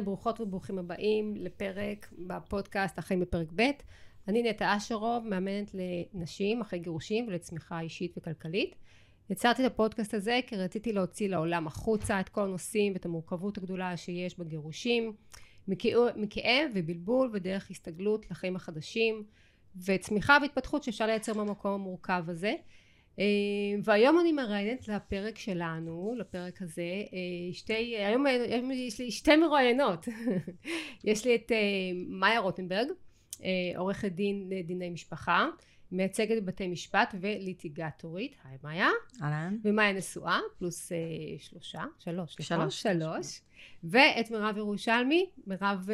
היי, ברוכות וברוכים הבאים לפרק בפודקאסט החיים בפרק ב'. אני נטע אשרוב, מאמנת לנשים אחרי גירושים ולצמיחה אישית וכלכלית. יצרתי את הפודקאסט הזה כי רציתי להוציא לעולם החוצה את כל הנושאים ואת המורכבות הגדולה שיש בגירושים, מכאב ובלבול ודרך הסתגלות לחיים החדשים וצמיחה והתפתחות שאפשר לייצר במקום המורכב הזה. אה, והיום אני מראיינת לפרק שלנו, לפרק הזה, אה, שתי, היום, יש לי שתי מרואיינות. יש לי את אה, מאיה רוטנברג, עורכת דין דיני משפחה, מייצגת בבתי משפט וליטיגטורית, היי מאיה. אהלן. ומאיה נשואה, פלוס שלושה, שלוש, שלוש, שלוש. ואת מירב ירושלמי, מירב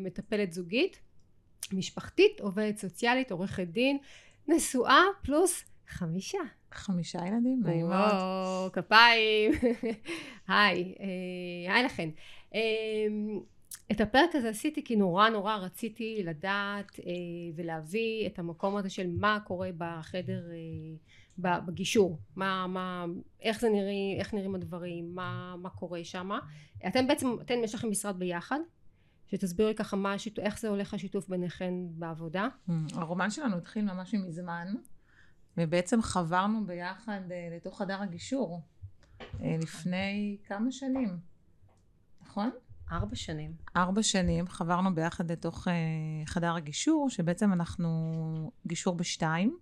מטפלת זוגית, משפחתית, עובדת סוציאלית, עורכת דין, נשואה, פלוס חמישה. חמישה ילדים, נעים מאוד. או, כפיים. היי, אה, היי לכן. אה, את הפרק הזה עשיתי כי נורא נורא רציתי לדעת אה, ולהביא את המקום הזה של מה קורה בחדר בגישור, מה, מה, איך זה נראה, איך נראים הדברים, מה, מה קורה שם. אתם בעצם, אתם יש לכם משרד ביחד, שתסבירי ככה מה, איך זה הולך השיתוף ביניכן בעבודה. הרומן שלנו התחיל ממש מזמן. ובעצם חברנו ביחד uh, לתוך חדר הגישור uh, לפני כמה שנים, נכון? ארבע שנים. ארבע שנים חברנו ביחד לתוך uh, חדר הגישור, שבעצם אנחנו גישור בשתיים.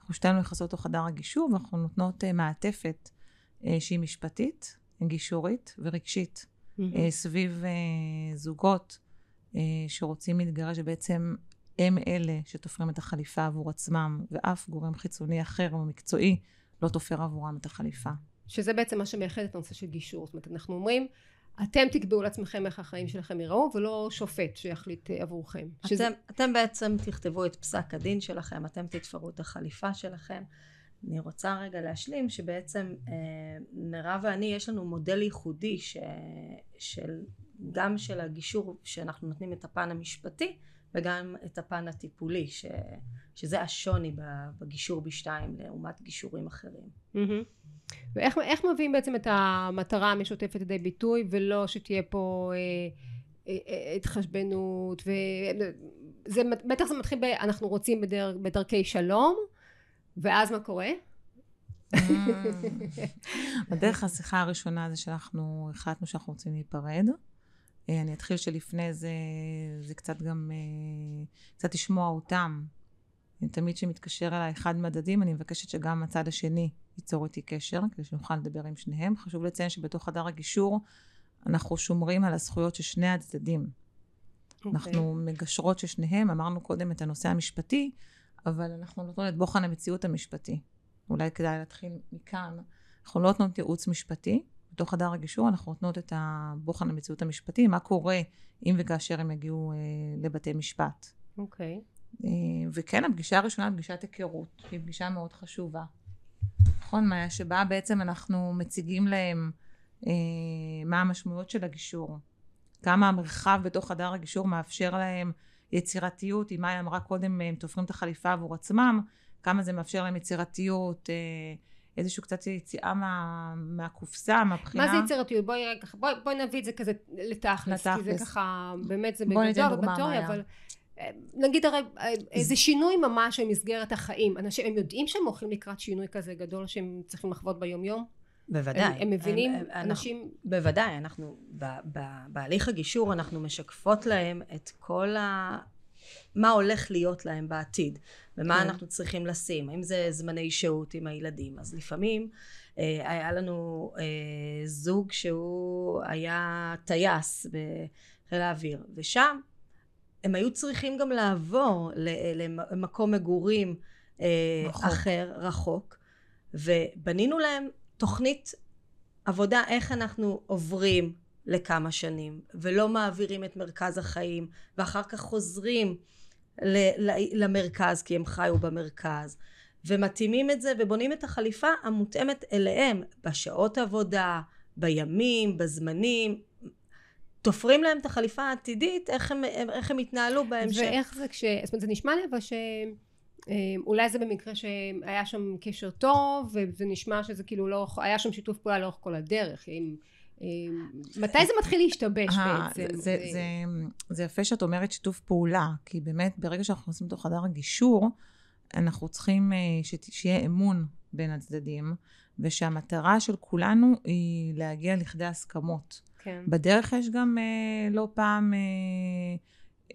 אנחנו שתינו נכנסות לתוך חדר הגישור ואנחנו נותנות מעטפת שהיא משפטית, גישורית ורגשית, mm-hmm. סביב זוגות שרוצים להתגרש, ובעצם הם אלה שתופרים את החליפה עבור עצמם, ואף גורם חיצוני אחר או מקצועי לא תופר עבורם את החליפה. שזה בעצם מה שמייחד את הנושא של גישור. זאת אומרת, אנחנו אומרים, אתם תקבעו לעצמכם איך החיים שלכם ייראו, ולא שופט שיחליט אה, עבורכם. אתם, שזה... אתם בעצם תכתבו את פסק הדין שלכם, אתם תתפרו את החליפה שלכם. אני רוצה רגע להשלים שבעצם אה, מירב ואני יש לנו מודל ייחודי ש, של, גם של הגישור שאנחנו נותנים את הפן המשפטי וגם את הפן הטיפולי ש, שזה השוני בגישור בשתיים לעומת גישורים אחרים. Mm-hmm. ואיך מביאים בעצם את המטרה המשותפת לידי ביטוי ולא שתהיה פה אה, אה, אה, התחשבנות וזה בטח זה מתחיל ב... אנחנו רוצים בדר, בדרכי שלום ואז מה קורה? Mm. בדרך השיחה הראשונה זה שאנחנו החלטנו שאנחנו רוצים להיפרד אה, אני אתחיל שלפני זה, זה קצת גם, אה, קצת לשמוע אותם. תמיד כשמתקשר אליי אחד מדדים, אני מבקשת שגם הצד השני ייצור איתי קשר, כדי שנוכל לדבר עם שניהם. חשוב לציין שבתוך חדר הגישור, אנחנו שומרים על הזכויות של שני הצדדים. Okay. אוקיי. אנחנו מגשרות של שניהם, אמרנו קודם את הנושא המשפטי, אבל אנחנו נותנות את בוחן המציאות המשפטי. אולי כדאי להתחיל מכאן. אנחנו לא נותנות ייעוץ משפטי, בתוך חדר הגישור אנחנו נותנות את הבוחן המציאות המשפטי, מה קורה אם וכאשר הם יגיעו אה, לבתי משפט. אוקיי. Okay. אה, וכן, הפגישה הראשונה היא פגישת היכרות, היא פגישה מאוד חשובה. נכון, מאיה? שבה בעצם אנחנו מציגים להם אה, מה המשמעויות של הגישור. כמה המרחב בתוך חדר הגישור מאפשר להם יצירתיות, אם מאיה אמרה קודם, הם תופרים את החליפה עבור עצמם, כמה זה מאפשר להם יצירתיות, אה, איזושהי קצת יציאה מה, מהקופסה, מהבחינה. מה זה יצירתיות? בואי, בואי, בואי נביא את זה כזה לתכלס, כי זה ככה, באמת זה בגדול ובתיאוריה, אבל אה, נגיד הרי אה, איזה שינוי ממש במסגרת החיים, אנשים, הם יודעים שהם הולכים לקראת שינוי כזה גדול שהם צריכים לחוות ביום יום? בוודאי. הם, הם מבינים, הם, הם, אנשים... אנחנו, בוודאי, אנחנו, ב, ב, בהליך הגישור אנחנו משקפות להם את כל ה... מה הולך להיות להם בעתיד ומה כן. אנחנו צריכים לשים אם זה זמני שהות עם הילדים אז לפעמים אה, היה לנו אה, זוג שהוא היה טייס בחיל האוויר ושם הם היו צריכים גם לעבור למקום מגורים אה, רחוק. אחר רחוק ובנינו להם תוכנית עבודה איך אנחנו עוברים לכמה שנים ולא מעבירים את מרכז החיים ואחר כך חוזרים למרכז כי הם חיו במרכז ומתאימים את זה ובונים את החליפה המותאמת אליהם בשעות עבודה, בימים, בזמנים תופרים להם את החליפה העתידית איך הם, איך הם יתנהלו בהמשך. ואיך זה כש... זאת אומרת זה נשמע לי אבל ש... אה, אולי זה במקרה שהיה שם קשר טוב וזה נשמע שזה כאילו לא היה שם שיתוף פעולה לאורך כל הדרך אם מתי זה מתחיל להשתבש אה, בעצם? זה, זה, זה, זה יפה שאת אומרת שיתוף פעולה, כי באמת ברגע שאנחנו נכנסים לתוך חדר הגישור, אנחנו צריכים אה, שיהיה אמון בין הצדדים, ושהמטרה של כולנו היא להגיע לכדי הסכמות. כן. בדרך יש גם אה, לא פעם אה,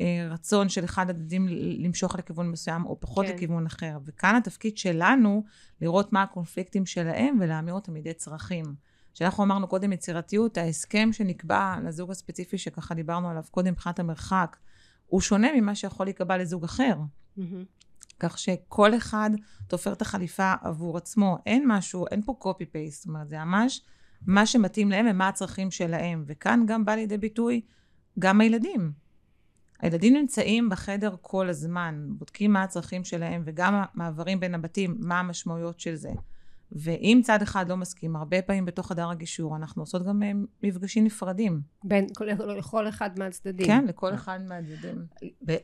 אה, רצון של אחד הצדדים למשוך לכיוון מסוים, או פחות כן. לכיוון אחר. וכאן התפקיד שלנו, לראות מה הקונפליקטים שלהם ולהמיר אותם לידי צרכים. שאנחנו אמרנו קודם יצירתיות, ההסכם שנקבע לזוג הספציפי שככה דיברנו עליו קודם מבחינת המרחק, הוא שונה ממה שיכול להיקבע לזוג אחר. מהמם. כך שכל אחד תופר את החליפה עבור עצמו. אין משהו, אין פה קופי פייסט, זאת אומרת, זה ממש מה שמתאים להם ומה הצרכים שלהם. וכאן גם בא לידי ביטוי גם הילדים. הילדים נמצאים בחדר כל הזמן, בודקים מה הצרכים שלהם וגם המעברים בין הבתים, מה המשמעויות של זה. ואם צד אחד לא מסכים, הרבה פעמים בתוך חדר הגישור אנחנו עושות גם אה, מפגשים נפרדים. בין, כל- לכל אחד מהצדדים. כן, לכל אחד מהצדדים.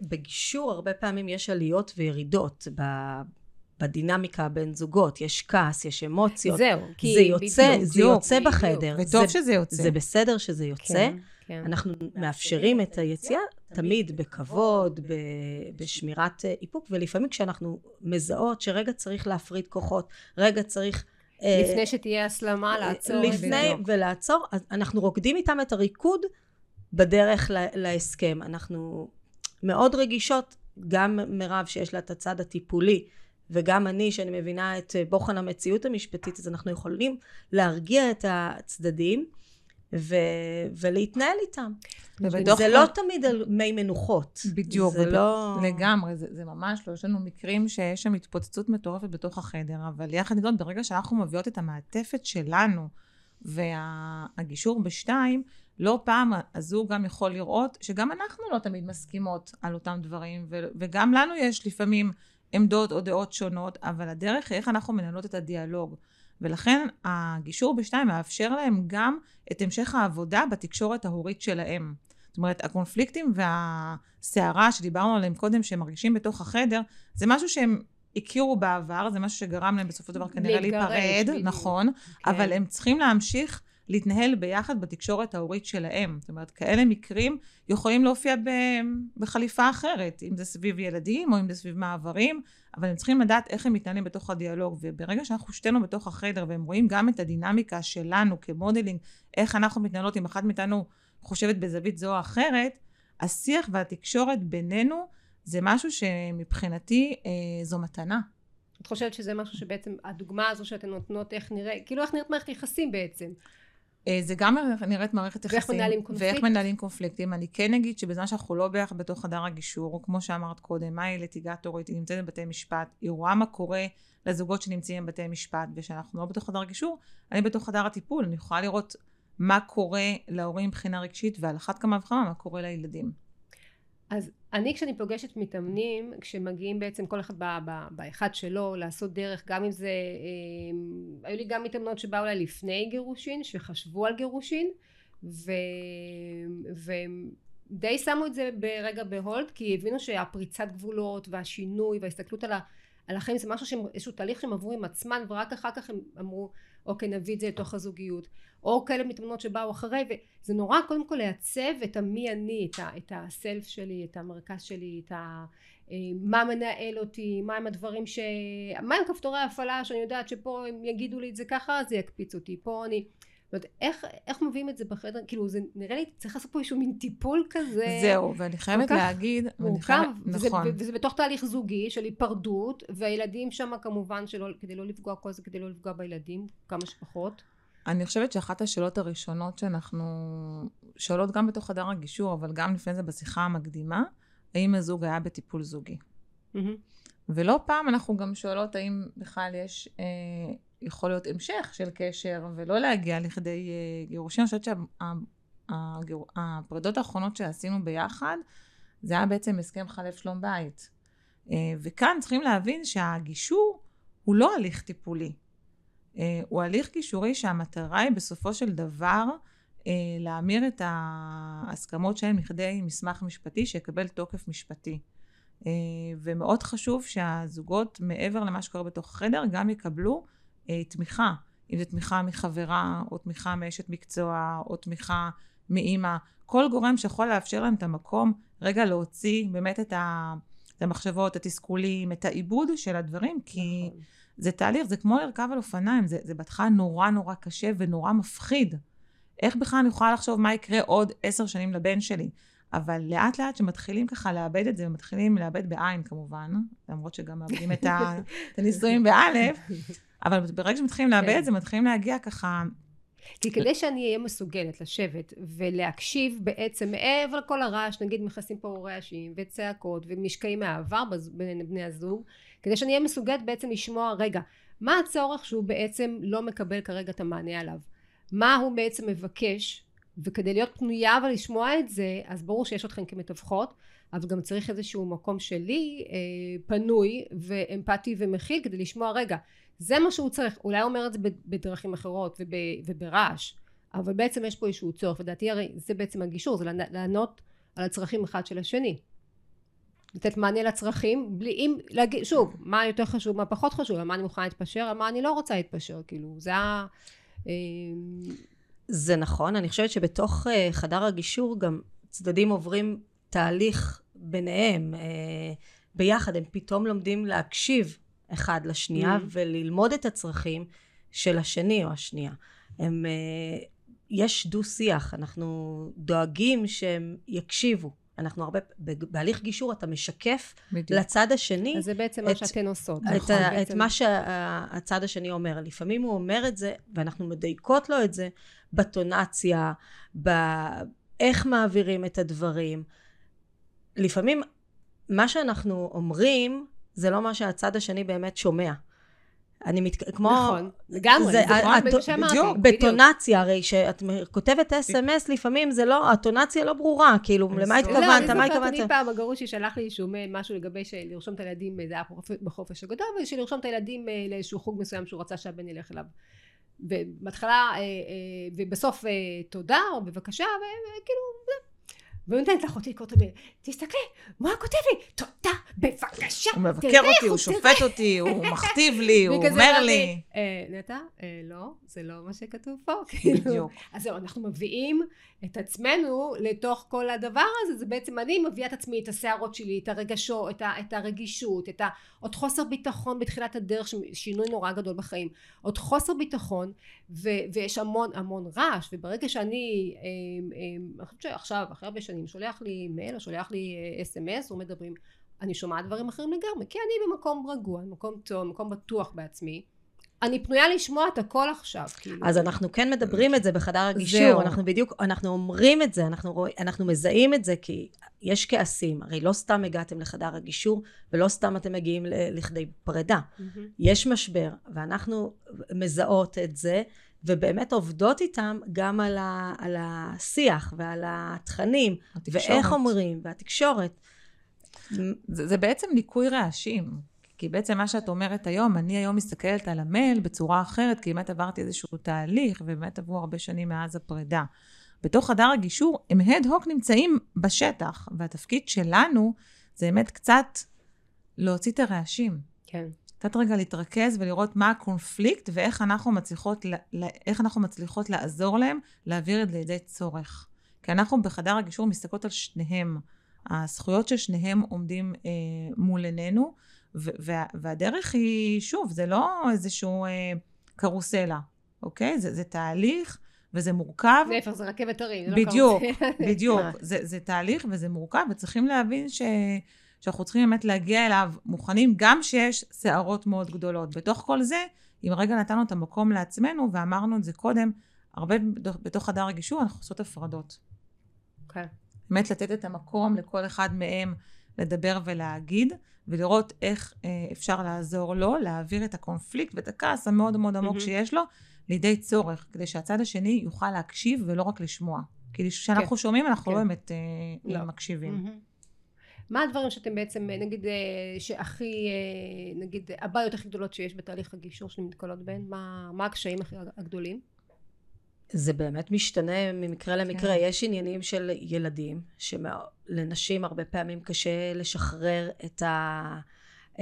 בגישור הרבה פעמים יש עליות וירידות ב- בדינמיקה בין זוגות, יש כעס, יש אמוציות. זהו, כי... זה יוצא, בדיוק, זה יוצא בדיוק. בחדר. וטוב זה, שזה יוצא. זה בסדר שזה יוצא. כן, כן. אנחנו מאפשרים את היציאה תמיד בכבוד, ב- בשמירת אה, איפוק, ולפעמים כשאנחנו מזהות שרגע צריך להפריד כוחות, רגע צריך... אה, לפני שתהיה הסלמה, לעצור. את זה. לפני. ולעצור, אז אנחנו רוקדים איתם את הריקוד בדרך להסכם. אנחנו מאוד רגישות, גם מירב שיש לה את הצד הטיפולי, וגם אני שאני מבינה את אה, בוחן המציאות המשפטית, אז אנחנו יכולים להרגיע את הצדדים ו- ולהתנהל איתם. זה לא תמיד על מי מנוחות. בדיוק, זה לא... לגמרי, זה, זה ממש לא, יש לנו מקרים שיש שם התפוצצות מטורפת בתוך החדר, אבל יחד עם זאת, ברגע שאנחנו מביאות את המעטפת שלנו והגישור בשתיים, לא פעם הזוג גם יכול לראות שגם אנחנו לא תמיד מסכימות על אותם דברים, ו- וגם לנו יש לפעמים עמדות או דעות שונות, אבל הדרך היא איך אנחנו מנהלות את הדיאלוג. ולכן הגישור בשתיים מאפשר להם גם את המשך העבודה בתקשורת ההורית שלהם. זאת אומרת, הקונפליקטים והסערה שדיברנו עליהם קודם, שהם מרגישים בתוך החדר, זה משהו שהם הכירו בעבר, זה משהו שגרם להם בסופו של דבר כנראה להיפרד, בדיוק. נכון, כן. אבל הם צריכים להמשיך להתנהל ביחד בתקשורת ההורית שלהם. זאת אומרת, כאלה מקרים יכולים להופיע ב- בחליפה אחרת, אם זה סביב ילדים או אם זה סביב מעברים, אבל הם צריכים לדעת איך הם מתנהלים בתוך הדיאלוג. וברגע שאנחנו שתינו בתוך החדר והם רואים גם את הדינמיקה שלנו כמודלינג, איך אנחנו מתנהלות אם אחת מאיתנו חושבת בזווית זו או אחרת, השיח והתקשורת בינינו זה משהו שמבחינתי אה, זו מתנה. את חושבת שזה משהו שבעצם, הדוגמה הזו שאתן נותנות, איך נראה, כאילו איך נראית מערכת יחסים בעצם. אה, זה גם נראית מערכת ואיך יחסים. מנהלים קונפליקט. ואיך מנהלים קונפליקטים. אני כן אגיד שבזמן שאנחנו לא ביחד בתוך חדר הגישור, כמו שאמרת קודם, מאי ליטיגטורית, היא נמצאת בבתי משפט, היא רואה מה קורה לזוגות שנמצאים בבתי משפט, ושאנחנו לא בתוך חדר הגישור, אני בתוך חדר הטיפול, אני יכולה לראות מה קורה להורים מבחינה רגשית, ועל אחת כמה וכמה מה קורה לילדים. אז אני כשאני פוגשת מתאמנים, כשמגיעים בעצם כל אחד באחד שלו לעשות דרך, גם אם זה, אה, היו לי גם מתאמנות שבאו אליי לפני גירושין, שחשבו על גירושין, ו... ודי שמו את זה ברגע בהולד, כי הבינו שהפריצת גבולות והשינוי וההסתכלות על, ה... על החיים זה משהו שהם, איזשהו תהליך שהם עברו עם עצמם, ורק אחר כך הם אמרו, אוקיי, נביא את זה לתוך הזוגיות. או כאלה מתאמנות שבאו אחרי, וזה נורא קודם כל לעצב את המי אני, את, ה, את הסלף שלי, את המרכז שלי, את ה... אה, מה מנהל אותי, מה הם הדברים ש... מה הם כפתורי ההפעלה שאני יודעת שפה הם יגידו לי את זה ככה, זה יקפיץ אותי, פה אני... זאת אומרת, איך, איך מביאים את זה בחדר, כאילו זה נראה לי צריך לעשות פה איזשהו מין טיפול כזה. זהו, ואני חייבת להגיד, מורכב, חייבת, וזה, נכון. וזה בתוך תהליך זוגי של היפרדות, והילדים שם כמובן שלא, כדי לא לפגוע כל זה, כדי לא לפגוע בילדים, כמה שפחות. אני חושבת שאחת השאלות הראשונות שאנחנו שואלות גם בתוך חדר הגישור, אבל גם לפני זה בשיחה המקדימה, האם הזוג היה בטיפול זוגי. מהמם. ולא פעם אנחנו גם שואלות האם בכלל יש, אה, יכול להיות המשך של קשר, ולא להגיע לכדי אה, גירושין. אני חושבת שהפרידות האחרונות שעשינו ביחד, זה היה בעצם הסכם חלף שלום בית. אה, וכאן צריכים להבין שהגישור הוא לא הליך טיפולי. אה, הוא הליך גישורי שהמטרה היא בסופו של דבר להמיר את ההסכמות שלהם לכדי מסמך משפטי שיקבל תוקף משפטי. ומאוד חשוב שהזוגות, מעבר למה שקורה בתוך החדר, גם יקבלו תמיכה. אם זו תמיכה מחברה, או תמיכה מאשת מקצוע, או תמיכה מאימא, כל גורם שיכול לאפשר להם את המקום רגע להוציא באמת את, ה, את המחשבות, את התסכולים, את העיבוד של הדברים, כי נכון. זה תהליך, זה כמו לרכב על אופניים, זה, זה בהתחלה נורא נורא קשה ונורא מפחיד. איך בכלל אני יכולה לחשוב מה יקרה עוד עשר שנים לבן שלי? אבל לאט לאט שמתחילים ככה לאבד את זה, ומתחילים לאבד בעין כמובן, למרות שגם מאבדים את, הניסויים באלף, אבל ברגע שמתחילים לאבד כן. את זה, מתחילים להגיע ככה... כי כדי שאני אהיה מסוגלת לשבת ולהקשיב בעצם מעבר לכל הרעש, נגיד מכסים פה רעשים וצעקות ומשקעים מהעבר בין בני הזוג, כדי שאני אהיה מסוגלת בעצם לשמוע, רגע, מה הצורך שהוא בעצם לא מקבל כרגע את המענה עליו? מה הוא בעצם מבקש וכדי להיות פנויה ולשמוע את זה אז ברור שיש אתכם כמתווכות אבל גם צריך איזשהו מקום שלי אה, פנוי ואמפתי ומכיל כדי לשמוע רגע זה מה שהוא צריך. אולי הוא אומר את זה בדרכים אחרות וב, וברעש אבל בעצם יש פה איזשהו צורך ודעתי הרי זה בעצם הגישור זה לענות על הצרכים אחד של השני. לתת מענה לצרכים בלי אם להגיד שוב מה יותר חשוב מה פחות חשוב על מה אני מוכנה להתפשר על מה אני לא רוצה להתפשר כאילו זה ה... אה, זה נכון, אני חושבת שבתוך uh, חדר הגישור גם צדדים עוברים תהליך ביניהם uh, ביחד, הם פתאום לומדים להקשיב אחד לשנייה mm. וללמוד את הצרכים של השני או השנייה. הם, uh, יש דו שיח, אנחנו דואגים שהם יקשיבו. אנחנו הרבה, בהליך גישור אתה משקף בדיוק. לצד השני. אז זה בעצם את, מה שאתן עושות. את, נכון, ה, בעצם. את מה שהצד השני אומר. לפעמים הוא אומר את זה, ואנחנו מדייקות לו את זה בטונציה, באיך מעבירים את הדברים. לפעמים מה שאנחנו אומרים, זה לא מה שהצד השני באמת שומע. אני מת... כמו... נכון, לגמרי, זה נכון בדיוק שאמרתי. בטונציה, הרי כשאת כותבת אס.אם.אס, לפעמים זה לא, הטונציה לא ברורה, כאילו, למה התכוונת, מה התכוונת? לא, אני פעם, הגרוש שלח לי איזשהו משהו לגבי לרשום את הילדים, זה היה בחופש הגדול, ושלרשום את הילדים אה, לאיזשהו חוג מסוים שהוא רצה שהבן ילך אליו. ובהתחלה, אה, אה, ובסוף תודה, או בבקשה, וכאילו, והוא נותן לאחותי לקרוא את המייל, תסתכלי, מה כותב לי? תודה, בבקשה, הוא מבקר אותי, הוא שופט אותי, הוא מכתיב לי, הוא אומר לי. אה, נטע, אה, לא, זה לא מה שכתוב פה. כאילו. בדיוק. אז זהו, אנחנו מביאים את עצמנו לתוך כל הדבר הזה, זה בעצם אני מביאה את עצמי, את השערות שלי, את הרגשות, את, הרגישות, את עוד חוסר ביטחון בתחילת הדרך, שינוי נורא גדול בחיים, עוד חוסר ביטחון, ויש המון המון רעש, וברגע שאני, אה, אני חושבת שעכשיו, אחרי הרבה שנים, שולח לי מייל או שולח לי אס.אם.אס, או מדברים, אני שומעת דברים אחרים לגמרי, כי אני במקום רגוע, במקום טוב, במקום בטוח בעצמי. אני פנויה לשמוע את הכל עכשיו, כאילו. אז אנחנו כן מדברים את זה בחדר הגישור, זהו. אנחנו בדיוק, אנחנו אומרים את זה, אנחנו, רוא, אנחנו מזהים את זה, כי יש כעסים, הרי לא סתם הגעתם לחדר הגישור, ולא סתם אתם מגיעים לכדי פרידה. Mm-hmm. יש משבר, ואנחנו מזהות את זה, ובאמת עובדות איתם גם על, ה, על השיח ועל התכנים, התקשורת. ואיך אומרים, והתקשורת. זה, זה בעצם ניקוי רעשים. כי בעצם מה שאת אומרת היום, אני היום מסתכלת על המייל בצורה אחרת, כי באמת עברתי איזשהו תהליך, ובאמת עברו הרבה שנים מאז הפרידה. בתוך חדר הגישור, הם הד הוק נמצאים בשטח, והתפקיד שלנו זה באמת קצת להוציא את הרעשים. כן. קצת רגע להתרכז ולראות מה הקונפליקט ואיך אנחנו מצליחות, איך אנחנו מצליחות לעזור להם להעביר את זה לידי צורך. כי אנחנו בחדר הגישור מסתכלות על שניהם. הזכויות של שניהם עומדים אה, מול עינינו, וה, והדרך היא, שוב, זה לא איזשהו אה, קרוסלה, אוקיי? זה, זה תהליך וזה מורכב. להפך, זה רכבת הרים, זה לא קרוסלה. בדיוק, בדיוק. זה, זה תהליך וזה מורכב, וצריכים להבין ש... שאנחנו צריכים באמת להגיע אליו מוכנים, גם שיש סערות מאוד גדולות. בתוך כל זה, אם רגע נתנו את המקום לעצמנו, ואמרנו את זה קודם, הרבה בתוך חדר הגישור אנחנו עושות הפרדות. אוקיי. Okay. באמת לתת את המקום לכל אחד מהם לדבר ולהגיד, ולראות איך אה, אפשר לעזור לו להעביר את הקונפליקט ואת הכעס המאוד מאוד עמוק mm-hmm. שיש לו לידי צורך, כדי שהצד השני יוכל להקשיב ולא רק לשמוע. כי כשאנחנו כן. שומעים אנחנו כן. לא באמת אה, לא. מקשיבים. Mm-hmm. מה הדברים שאתם בעצם, נגיד, אה, שהכי, אה, נגיד, הבעיות הכי גדולות שיש בתהליך הגישור שנתקלות בהן? מה, מה הקשיים הכי הגדולים? זה באמת משתנה ממקרה למקרה. כן. יש עניינים של ילדים, שלנשים הרבה פעמים קשה לשחרר את, ה,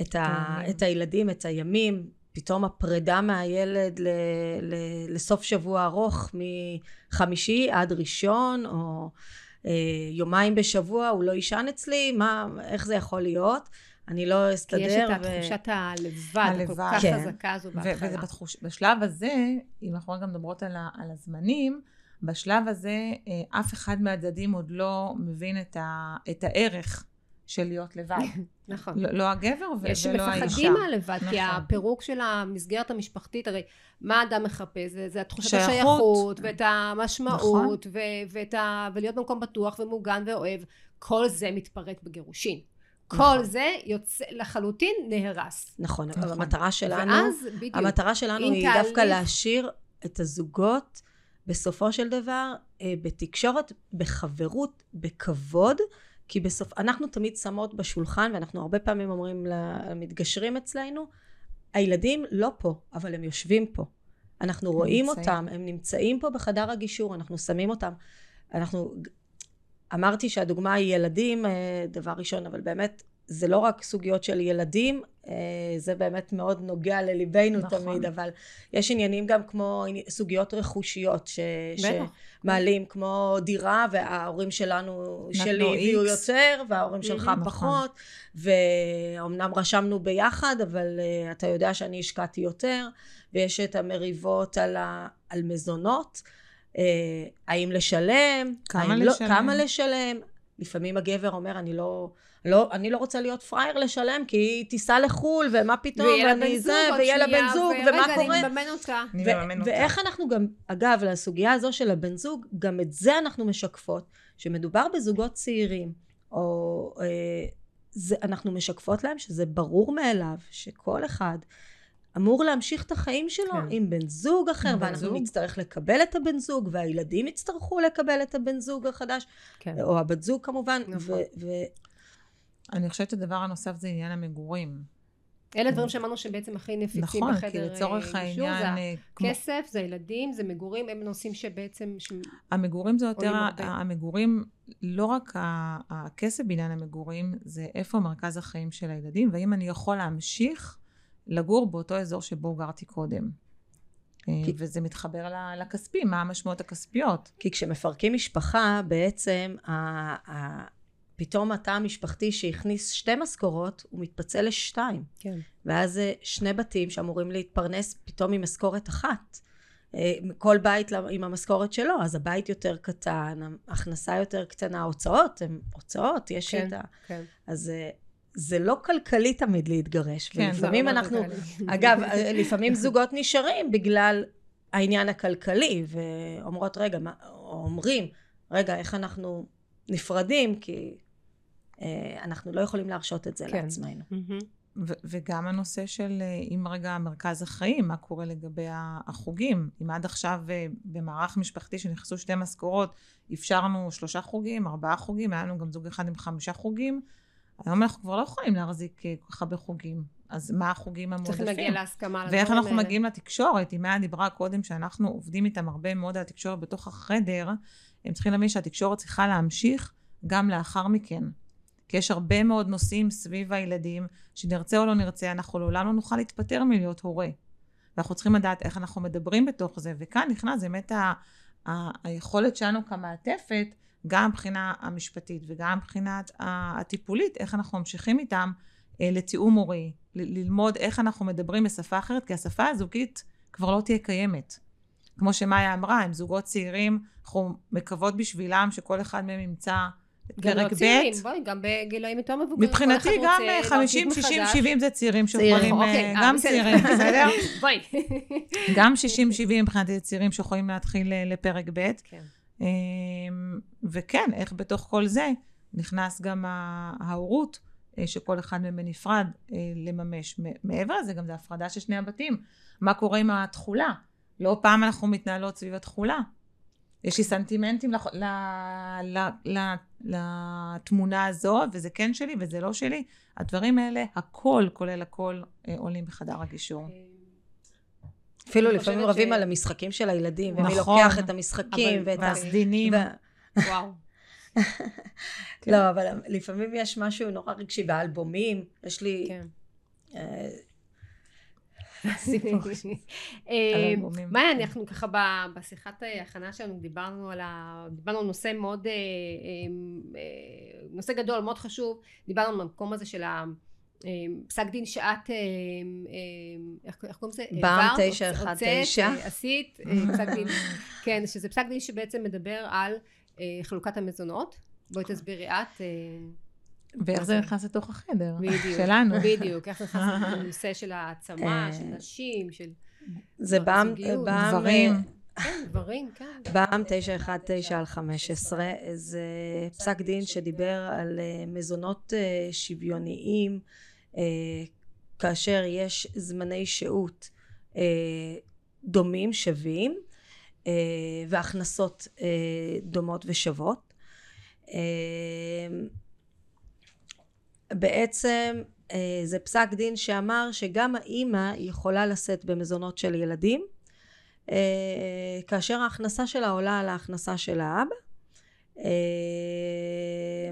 את, ה, כן. את הילדים, את הימים. פתאום הפרידה מהילד ל, ל, לסוף שבוע ארוך מחמישי עד ראשון, או אה, יומיים בשבוע הוא לא יישן אצלי, מה, איך זה יכול להיות? אני לא אסתדר. כי יש את התחושת הלבד, הכל כך כן. חזקה הזו בהתחלה. וזה בתחוש... בשלב הזה, אם אנחנו רגע מדברות על, ה... על הזמנים, בשלב הזה אה, אף אחד מהצדדים עוד לא מבין את, ה... את הערך של להיות לבד. נכון. לא, לא הגבר. ולא האישה. יש שמפחדים מהלבד, נכון. כי הפירוק של המסגרת המשפחתית, הרי מה אדם מחפש? זה, זה התחושת שייכות. השייכות, ואת המשמעות, נכון. ו, ואת ה, ולהיות במקום בטוח ומוגן ואוהב. כל זה מתפרק בגירושין. כל נכון. זה יוצא לחלוטין נהרס. נכון, אבל נכון. המטרה שלנו, ואז, בדיוק, המטרה שלנו היא דווקא תהליך- להשאיר את הזוגות בסופו של דבר אה, בתקשורת, בחברות, בכבוד, כי בסוף, אנחנו תמיד שמות בשולחן, ואנחנו הרבה פעמים אומרים למתגשרים אצלנו, הילדים לא פה, אבל הם יושבים פה. אנחנו רואים נמצאים. אותם, הם נמצאים פה בחדר הגישור, אנחנו שמים אותם. אנחנו, אמרתי שהדוגמה היא ילדים, אה, דבר ראשון, אבל באמת, זה לא רק סוגיות של ילדים, אה, זה באמת מאוד נוגע לליבנו נכון. תמיד, אבל יש עניינים גם כמו סוגיות רכושיות ש. שמעלים, כמו דירה, וההורים שלנו, שלי הביאו. יותר, וההורים שלך נכון. פחות, ואומנם רשמנו ביחד, אבל אה, אתה יודע שאני השקעתי יותר, ויש את המריבות על, ה, על מזונות, אה, האם לשלם, כמה האם לא, לשלם. כמה לשלם, לפעמים הגבר אומר, אני לא... לא, אני לא רוצה להיות פראייר לשלם, כי היא תיסע לחו"ל, ומה פתאום, ויהיה לה ואני בן זה, ויהיה לה בן זוג, ומה קורה? אני מממן אותה. אני ו- מממן אותה. ואיך אנחנו גם, אגב, לסוגיה הזו של הבן זוג, גם את זה אנחנו משקפות. שמדובר בזוגות צעירים, או אה, זה, אנחנו משקפות להם שזה ברור מאליו, שכל אחד אמור להמשיך את החיים שלו כן. עם בן זוג אחר, בן ואנחנו זוג. נצטרך לקבל את הבן זוג, והילדים יצטרכו לקבל את הבן זוג החדש, כן. או הבת זוג כמובן, נכון. אני חושבת שהדבר הנוסף זה עניין המגורים. אלה דברים שאמרנו שבעצם הכי נפיצים נכון, בחדר כי אה, לצורך העניין, זה אה, כמו- הכסף, זה ילדים, זה מגורים, הם נושאים שבעצם... ש- המגורים זה יותר. המגורים, לא רק הכסף בעניין המגורים, זה איפה מרכז החיים של הילדים, והאם אני יכול להמשיך לגור באותו אזור שבו גרתי קודם. אה, כי- וזה מתחבר ל- לכספי, מה המשמעויות הכספיות. כי כשמפרקים משפחה, בעצם פתאום התא המשפחתי שהכניס שתי משכורות, הוא מתפצל לשתיים. כן. ואז זה שני בתים שאמורים להתפרנס פתאום עם משכורת אחת. אה, כל בית עם המשכורת שלו, אז הבית יותר קטן, ההכנסה יותר קטנה, ההוצאות הן הוצאות, יש כן. את ה... כן. אז אה, זה לא כלכלי תמיד להתגרש. כן, ולפעמים מאוד אנחנו, כלכלי. אגב, אה, לפעמים זוגות נשארים בגלל העניין הכלכלי, ואומרות, רגע, מה, או אומרים, רגע, איך אנחנו נפרדים, כי אה, אנחנו לא יכולים להרשות את זה כן. לעצמנו. מהמם. ו- וגם הנושא של, אה, אם רגע מרכז החיים, מה קורה לגבי החוגים? אם עד עכשיו אה, במערך משפחתי שנכנסו שתי משכורות, אפשרנו שלושה חוגים, ארבעה חוגים, היה לנו גם זוג אחד עם חמישה חוגים, היום אנחנו כבר לא יכולים להחזיק אה, כל כך הרבה חוגים. אז מה החוגים צריכים להגיע המועדפים? להסכמה ואיך אנחנו האלה. מגיעים לתקשורת? אם מאיה דיברה קודם שאנחנו עובדים איתם הרבה מאוד על התקשורת בתוך החדר, הם צריכים להבין שהתקשורת צריכה להמשיך גם לאחר מכן. כי יש הרבה מאוד נושאים סביב הילדים, שנרצה או לא נרצה, אנחנו לעולם לא נוכל להתפטר מלהיות הורה. ואנחנו צריכים לדעת איך אנחנו מדברים בתוך זה, וכאן נכנס באמת ה- ה- היכולת שלנו כמעטפת, גם מבחינה המשפטית וגם מבחינת ה- הטיפולית, איך אנחנו ממשיכים איתם אה, לתיאום הורי, ל- ללמוד איך אנחנו מדברים בשפה אחרת, כי השפה הזוגית כבר לא תהיה קיימת. כמו שמאיה אמרה, הם זוגות צעירים, אנחנו מקוות בשבילם שכל אחד מהם ימצא גם פרק צעירים, ב'. בואי, גם בגילאים יותר מבוגרים. מבחינתי גם רוצה אה, 50, להרכיב 60, מחדש. 70 זה צעירים שיכולים, אה, אוקיי, אה, גם בסדר. צעירים, בסדר? בואי. גם 60, 70 מבחינתי זה צעירים שיכולים להתחיל אה, לפרק ב'. כן. אמ, וכן, איך בתוך כל זה נכנס גם ההורות, אה, שכל אחד מהם בנפרד אה, לממש. מעבר לזה, גם זה הפרדה של שני הבתים. מה קורה עם התכולה? לא פעם אנחנו מתנהלות סביב התכולה. יש לי סנטימנטים לח- ל- ל- ל- לתמונה הזו, וזה כן שלי וזה לא שלי. הדברים האלה, הכל, כולל הכל, אה, עולים בחדר הגישור. אפילו לפעמים רבים ש- על המשחקים של הילדים, ומי נכון. לוקח את המשחקים, אבל- ואת ה... והסדינים. ו- וואו. כן. לא, אבל לפעמים יש משהו נורא רגשי באלבומים, יש לי... כן. אה, סיפור. אה, מאיה, אנחנו ככה בשיחת ההכנה שלנו דיברנו על נושא מאוד, אה, נושא גדול, מאוד חשוב, דיברנו על המקום הזה של ה... פסק דין שאת, איך קוראים לזה? בעם 919. עשית, פסק דין, כן, שזה פסק דין שבעצם מדבר על חלוקת המזונות. בואי תסבירי את. ואיך זה נכנס לתוך החדר בדיוק, שלנו. בדיוק, איך זה נכנס לנושא של העצמה, של נשים, של... זה בעם... דברים. כן, דברים, כן. בעם 919 על 15, זה פסק דין שדיבר על מזונות שוויוניים, כאשר יש זמני שהות דומים, שווים, והכנסות דומות ושוות. בעצם אה, זה פסק דין שאמר שגם האימא יכולה לשאת במזונות של ילדים אה, כאשר ההכנסה שלה עולה על ההכנסה של האבא אה,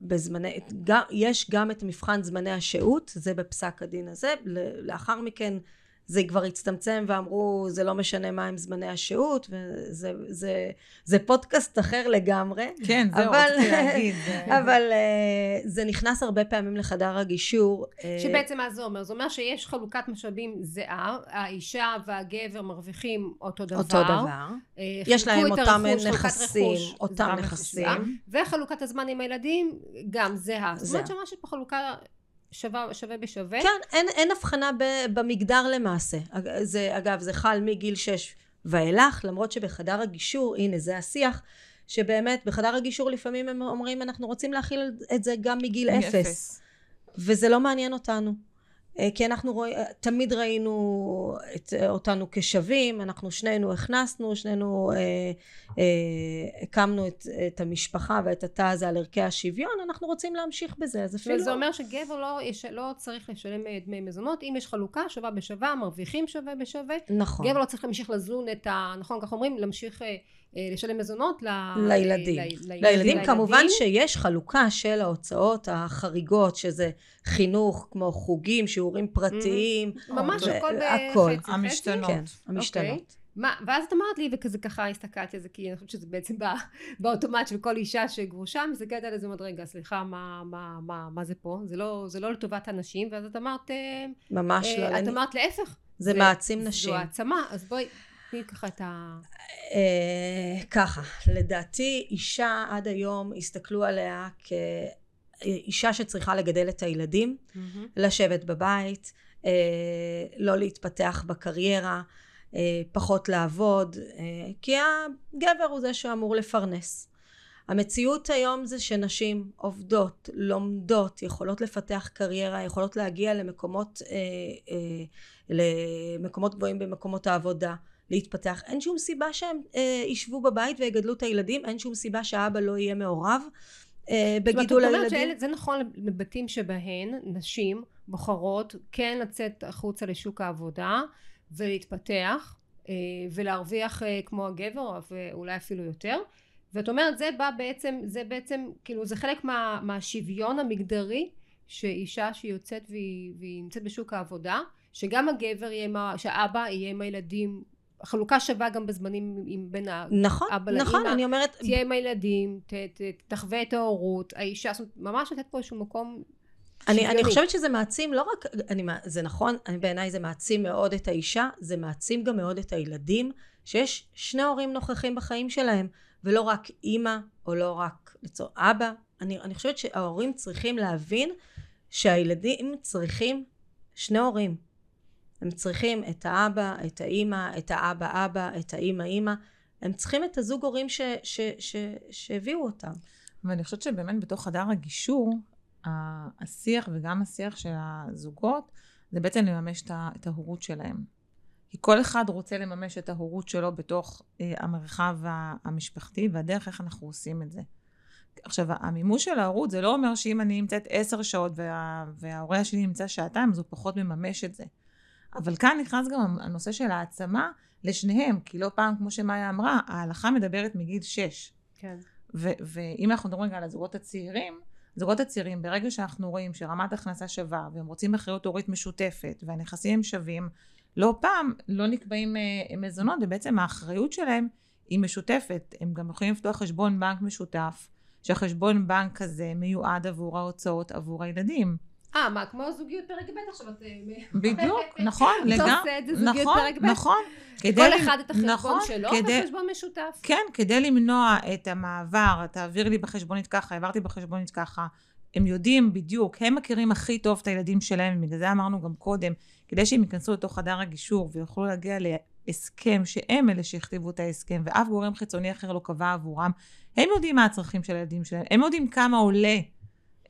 בזמני, גם, יש גם את מבחן זמני השהות, זה בפסק הדין הזה, לאחר מכן זה כבר הצטמצם ואמרו זה לא משנה מה הם זמני השהות וזה זה, זה פודקאסט אחר לגמרי. כן, זהו, רציתי להגיד. אבל uh, זה נכנס הרבה פעמים לחדר הגישור. אה, שבעצם מה זה אומר? זה אומר שיש חלוקת משאבים זהה, האישה והגבר מרוויחים אותו דבר. אותו דבר. Uh, יש להם אותם נכסים, אותם נכסים. וחלוקת הזמן עם הילדים גם זהה. זאת אומרת שמשהו פה חלוקה שווה, שווה בשווה. כן, אין, אין הבחנה ב, במגדר למעשה. זה, אגב, זה חל מגיל 6 ואילך, למרות שבחדר הגישור, הנה זה השיח, שבאמת בחדר הגישור לפעמים הם אומרים אנחנו רוצים להכיל את זה גם מגיל אפס. וזה לא מעניין אותנו. אה, כי אנחנו רואים, תמיד ראינו את, אותנו כשווים, אנחנו שנינו הכנסנו, שנינו אה, אה, הקמנו את, את המשפחה ואת התא הזה על ערכי השוויון, אנחנו רוצים להמשיך בזה, אז אפילו... וזה אומר שגבר לא, יש, לא צריך לשלם אה, דמי מזונות, אם יש חלוקה שווה בשווה, מרוויחים שווה בשווה. נכון. גבר לא צריך להמשיך לזון את ה... נכון, כך אומרים, להמשיך... אה, לשלם מזונות ל... לילדים. ל... ל... לילדים. כמובן שיש חלוקה של ההוצאות החריגות, שזה חינוך, כמו חוגים, שיעורים פרטיים. ממש הכל בחצי. המשתנות. כן, המשתנות. אוקיי. מה, ואז את אמרת לי, וכזה ככה הסתכלתי על זה, כי אני חושבת שזה בעצם בא, באוטומט של כל אישה שגרושה, מסתכלת על זה ואומרת, רגע, סליחה, מה, מה, מה, מה זה פה? זה לא, זה לא לטובת הנשים, ואז את אמרת... אה, ממש אה, לא. את אמרת להפך. זה, זה מעצים נשים. זו העצמה, אז בואי, תני ככה את ה... אה, ככה, לדעתי אישה עד היום הסתכלו עליה כאישה שצריכה לגדל את הילדים, mm-hmm. לשבת בבית, אה, לא להתפתח בקריירה, אה, פחות לעבוד, כי הגבר הוא זה שאמור לפרנס. המציאות היום זה שנשים עובדות, לומדות, יכולות לפתח קריירה, יכולות להגיע למקומות, אה, אה, למקומות גבוהים במקומות העבודה. להתפתח. אין שום סיבה שהם אה, ישבו בבית ויגדלו את הילדים, אין שום סיבה שהאבא לא יהיה מעורב אה, בגידול הילדים. זאת אומרת, זה נכון לבתים שבהן נשים בוחרות כן לצאת החוצה לשוק העבודה ולהתפתח אה, ולהרוויח אה, כמו הגבר ואולי אפילו יותר. ואת אומרת זה בא בעצם, זה בעצם, כאילו זה חלק מה, מהשוויון המגדרי שאישה שהיא יוצאת והיא, והיא נמצאת בשוק העבודה שגם הגבר יהיה, שהאבא יהיה עם הילדים חלוקה שווה גם בזמנים עם בין נכון, האבא לאמא. נכון, אני אומרת... תהיה עם הילדים, ת, ת, תחווה את ההורות, האישה, זאת אומרת, ממש לתת פה איזשהו מקום אני, אני חושבת שזה מעצים לא רק, אני, זה נכון, אני, בעיניי זה מעצים מאוד את האישה, זה מעצים גם מאוד את הילדים, שיש שני הורים נוכחים בחיים שלהם, ולא רק אימא, או לא רק לצור אבא. אני, אני חושבת שההורים צריכים להבין שהילדים צריכים שני הורים. הם צריכים את האבא, את האימא, את האבא אבא, את האימא אימא. הם צריכים את הזוג הורים ש, ש, ש, שהביאו אותם. ואני חושבת שבאמת בתוך חדר הגישור, השיח וגם השיח של הזוגות, זה בעצם לממש את ההורות שלהם. כי כל אחד רוצה לממש את ההורות שלו בתוך אה, המרחב המשפחתי, והדרך איך אנחנו עושים את זה. עכשיו, המימוש של ההורות זה לא אומר שאם אני נמצאת עשר שעות וה, וההורה שלי נמצא שעתיים, אז הוא פחות מממש את זה. אבל כאן נכנס גם הנושא של העצמה לשניהם, כי לא פעם, כמו שמאיה אמרה, ההלכה מדברת מגיל שש. כן. ו- ואם אנחנו מדברים רגע על הזוגות הצעירים, הזוגות הצעירים, ברגע שאנחנו רואים שרמת הכנסה שווה, והם רוצים אחריות הורית משותפת, והנכסים הם שווים, לא פעם לא נקבעים אה, מזונות, ובעצם האחריות שלהם היא משותפת. הם גם יכולים לפתוח חשבון בנק משותף, שהחשבון בנק הזה מיועד עבור ההוצאות עבור הילדים. אה, מה, כמו זוגיות פרק ב' עכשיו את... בדיוק, נכון, לגמרי. אתה עושה את זה זוגיות נכון, פרק ב'? נכון. כל אחד את החשבון נכון, שלו כדי- וחשבון משותף. כן, כדי למנוע את המעבר, תעביר לי בחשבונית ככה, העברתי בחשבונית ככה, הם יודעים בדיוק, הם מכירים הכי טוב את הילדים שלהם, בגלל זה אמרנו גם קודם, כדי שהם ייכנסו לתוך חדר הגישור ויוכלו להגיע להסכם שהם אלה שהכתיבו את ההסכם, ואף גורם חיצוני אחר לא קבע עבורם, הם יודעים מה הצרכים של הילדים שלהם, הם יודעים כמה עולה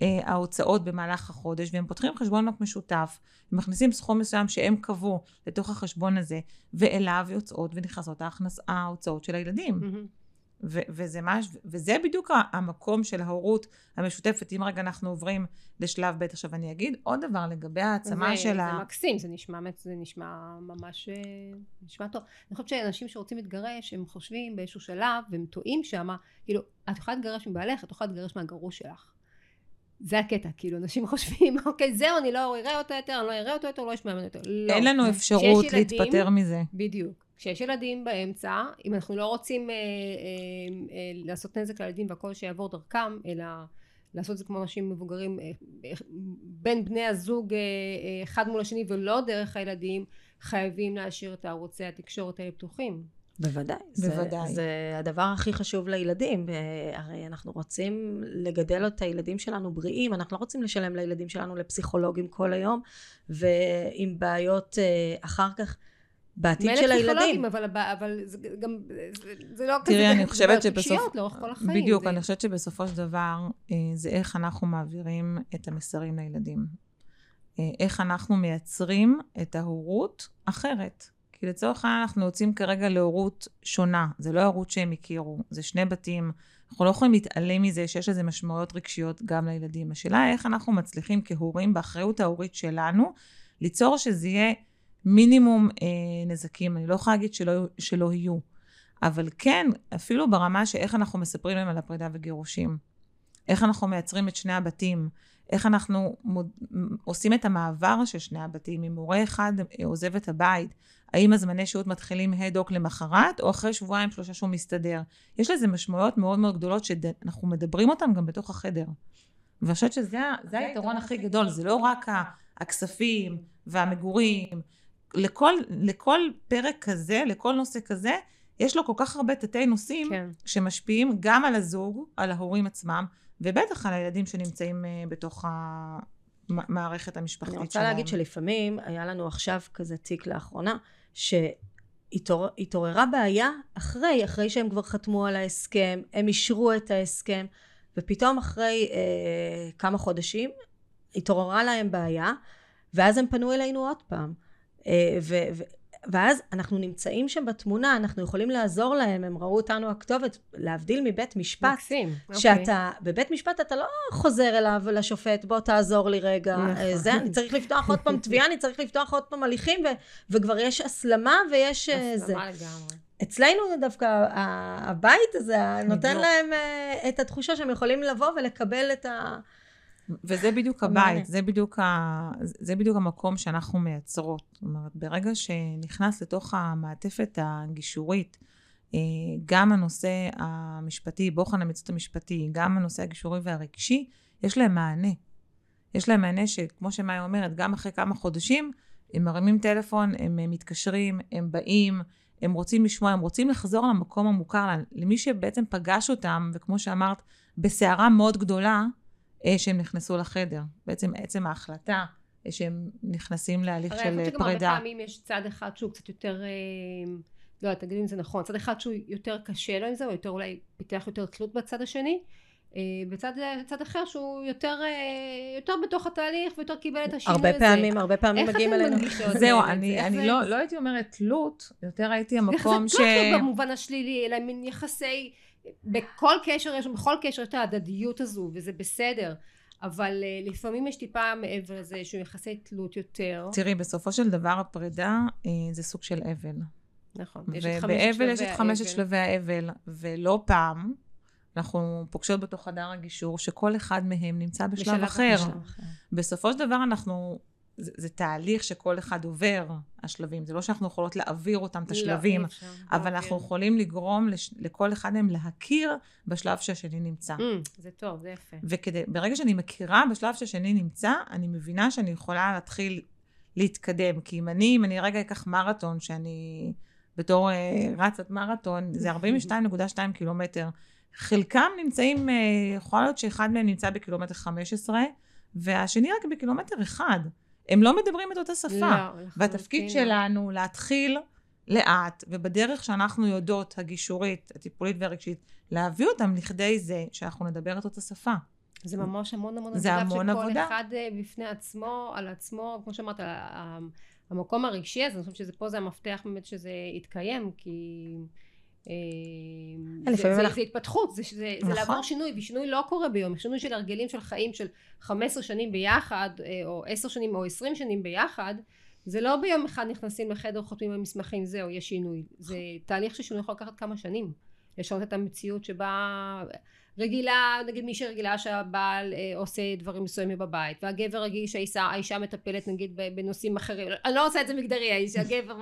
אה, ההוצאות במהלך החודש, והם פותחים חשבון בנק משותף, ומכניסים סכום מסוים שהם קבעו לתוך החשבון הזה, ואליו יוצאות ונכנסות ההכנס, ההוצאות של הילדים. מהמם. ו- וזה, מש, וזה בדיוק המקום של ההורות המשותפת. אם רגע אנחנו עוברים לשלב ב', עכשיו אני אגיד עוד דבר לגבי העצמה זה- של זה ה... מקסים, זה נשמע, זה נשמע ממש אה, נשמע טוב. אני חושבת שאנשים שרוצים להתגרש, הם חושבים באיזשהו שלב, והם טועים שמה, כאילו, את יכולה להתגרש מבעלך, את יכולה להתגרש מהגרוש שלך. זה הקטע, כאילו, אנשים חושבים, אוקיי, זהו, אני לא אראה אותו יותר, אני לא אראה אותו יותר, לא אשמע ממנו יותר. לא. אין לנו אפשרות ילדים- להתפטר מזה. בדיוק. כשיש ילדים באמצע, אם אנחנו לא רוצים אה, אה, אה, לעשות נזק לילדים והכל שיעבור דרכם, אלא לעשות את זה כמו אנשים מבוגרים, אה, אה, בין בני הזוג אה, אה, אחד מול השני ולא דרך הילדים, חייבים להשאיר את ערוצי התקשורת האלה פתוחים. בוודאי. זה, בוודאי. זה הדבר הכי חשוב לילדים. אה, הרי אנחנו רוצים לגדל את הילדים שלנו בריאים, אנחנו לא רוצים לשלם לילדים שלנו לפסיכולוגים כל היום, ועם בעיות אה, אחר כך בעתיד מילא של פסיכולוגים, הילדים. אבל, אבל זה גם, זה, זה לא תראי, כזה, אני זה חושבת שבסוף... לאורך כל החיים. בדיוק, זה... אני חושבת שבסופו של דבר אה, זה איך אנחנו מעבירים את המסרים לילדים. איך אנחנו מייצרים את ההורות אחרת. כי לצורך העניין אנחנו יוצאים כרגע להורות שונה. זה לא ההורות שהם הכירו, זה שני בתים. אנחנו לא יכולים להתעלם מזה שיש לזה משמעויות רגשיות גם לילדים. השאלה היא איך אנחנו מצליחים כהורים, באחריות ההורית שלנו, ליצור שזה יהיה מינימום אה, נזקים. אני לא יכולה להגיד שלא, שלא יהיו. אבל כן, אפילו ברמה שאיך אנחנו מספרים להם על הפרידה וגירושים. איך אנחנו מייצרים את שני הבתים. איך אנחנו מוד... עושים את המעבר של שני הבתים. אם הורה אחד עוזב את הבית, האם הזמני שהות מתחילים הד-הוק למחרת, או אחרי שבועיים שלושה שהוא מסתדר. יש לזה משמעויות מאוד מאוד גדולות שאנחנו מדברים אותן גם בתוך החדר. ואני חושבת שזה זה היתרון הכי גדול, זה לא רק הכספים והמגורים. לכל, לכל פרק כזה, לכל נושא כזה, יש לו כל כך הרבה תתי נושאים כן. שמשפיעים גם על הזוג, על ההורים עצמם, ובטח על הילדים שנמצאים אה, בתוך המערכת המשפחתית אני שלהם. רוצה להגיד שלפעמים היה לנו עכשיו כזה תיק לאחרונה, שהתעוררה בעיה אחרי, אחרי שהם כבר חתמו על ההסכם, הם אישרו את ההסכם, ופתאום אחרי אה, כמה חודשים התעוררה להם בעיה, ואז הם פנו אלינו עוד פעם. אה, ו, ו, ואז אנחנו נמצאים שם בתמונה, אנחנו יכולים לעזור להם, הם ראו אותנו הכתובת, להבדיל מבית משפט. מקסים. אוקיי. שאתה, בבית משפט אתה לא חוזר אליו לשופט, בוא תעזור לי רגע, נכון. אה, זה, אני צריך לפתוח עוד פעם תביעה, אני צריך לפתוח עוד פעם הליכים, ו, וכבר יש הסלמה ויש אה, זה. הסלמה לגמרי. אצלנו דווקא הבית הזה נותן. להם אה, את התחושה שהם יכולים לבוא ולקבל את ה... וזה בדיוק. הבית, זה בדיוק, ה... זה בדיוק המקום שאנחנו מייצרות. זאת אומרת, ברגע שנכנס לתוך המעטפת הגישורית, אה, גם הנושא המשפטי, בוחן המציאות המשפטי, גם הנושא הגישורי והרגשי, יש להם מענה. יש להם מענה שכמו שמאיה אומרת, גם אחרי כמה חודשים, הם מרימים טלפון, הם אה, מתקשרים, הם באים, הם רוצים לשמוע, הם רוצים לחזור למקום המוכר להם. למי שבעצם פגש אותם, וכמו שאמרת, בסערה מאוד גדולה, שהם נכנסו לחדר. בעצם עצם ההחלטה אה, שהם נכנסים להליך הרי של אני אה, חושבת שגם הרבה פרידה. פעמים יש צד אחד שהוא קצת יותר, אה, לא יודעת, תגידי אם זה נכון, צד אחד שהוא יותר קשה לו עם זה, או יותר אולי פיתח יותר תלות בצד השני, אה, וצד צד אחר שהוא יותר, אה, יותר בתוך התהליך ויותר קיבל את השינוי הזה. הרבה פעמים, הרבה פעמים מגיעים אלינו. זהו, את זה? אני, אני זה- לא, לא הייתי אומרת תלות, יותר הייתי איך זה המקום ש... לא תלות במובן השלילי, אלא מין יחסי, בכל קשר יש, בכל קשר יש את ההדדיות הזו, וזה בסדר. אבל אה, לפעמים יש טיפה מעבר לזה, שהוא יחסי תלות יותר. תראי, בסופו של דבר הפרידה אה, זה סוג של אבל. נכון. ובאבל יש את חמשת. שלבי האבל, ולא פעם אנחנו פוגשות בתוך חדר הגישור, שכל אחד מהם נמצא בשלב, בשלב אחר. אחר. בסופו של דבר אנחנו, זה, זה תהליך שכל אחד עובר, השלבים. זה לא שאנחנו יכולות להעביר אותם את השלבים, לא, אי אפשר. אבל לא, אנחנו כן. יכולים לגרום לש, לכל אחד מהם להכיר בשלב שהשני נמצא. Mm, זה טוב, זה יפה. וכדי, ברגע שאני מכירה בשלב שהשני נמצא, אני מבינה שאני יכולה להתחיל להתקדם. כי אם אני, אם אני רגע אקח מרתון, שאני בתור אה, רצת מרתון, זה 42.2 קילומטר. חלקם נמצאים, אה, יכול להיות שאחד מהם נמצא בקילומטר 15, והשני רק בקילומטר אחד. הם לא מדברים את אותה שפה. לא, והתפקיד לא. שלנו להתחיל לאט, ובדרך שאנחנו יודעות, הגישורית, הטיפולית והרגשית, להביא אותם לכדי זה שאנחנו נדבר את אותה שפה. זה ממש המון המון זה המון שכל עבודה. אחד אה, בפני עצמו, על עצמו, כמו שאמרת, המקום הרגשי הזה, אני חושבת שפה זה המפתח באמת שזה יתקיים, כי... אה, זה, לפעמים זה, אנחנו- זה התפתחות, זה, זה, זה נכון. לעבור שינוי, ושינוי לא קורה ביום, שינוי של הרגלים של חיים של 15 שנים ביחד, אה, או 10 שנים או 20 שנים ביחד, זה לא ביום אחד נכנסים לחדר, חותמים על מסמכים, זהו, יש שינוי. זה תהליך ששינוי יכול לקחת כמה שנים. לשנות את המציאות שבה רגילה, נגיד מי שרגילה שהבעל אה, עושה דברים מסוימים בבית, והגבר רגיל שהאישה האישה מטפלת נגיד בנושאים אחרים, אני לא רוצה את זה מגדרי, האיש- הגבר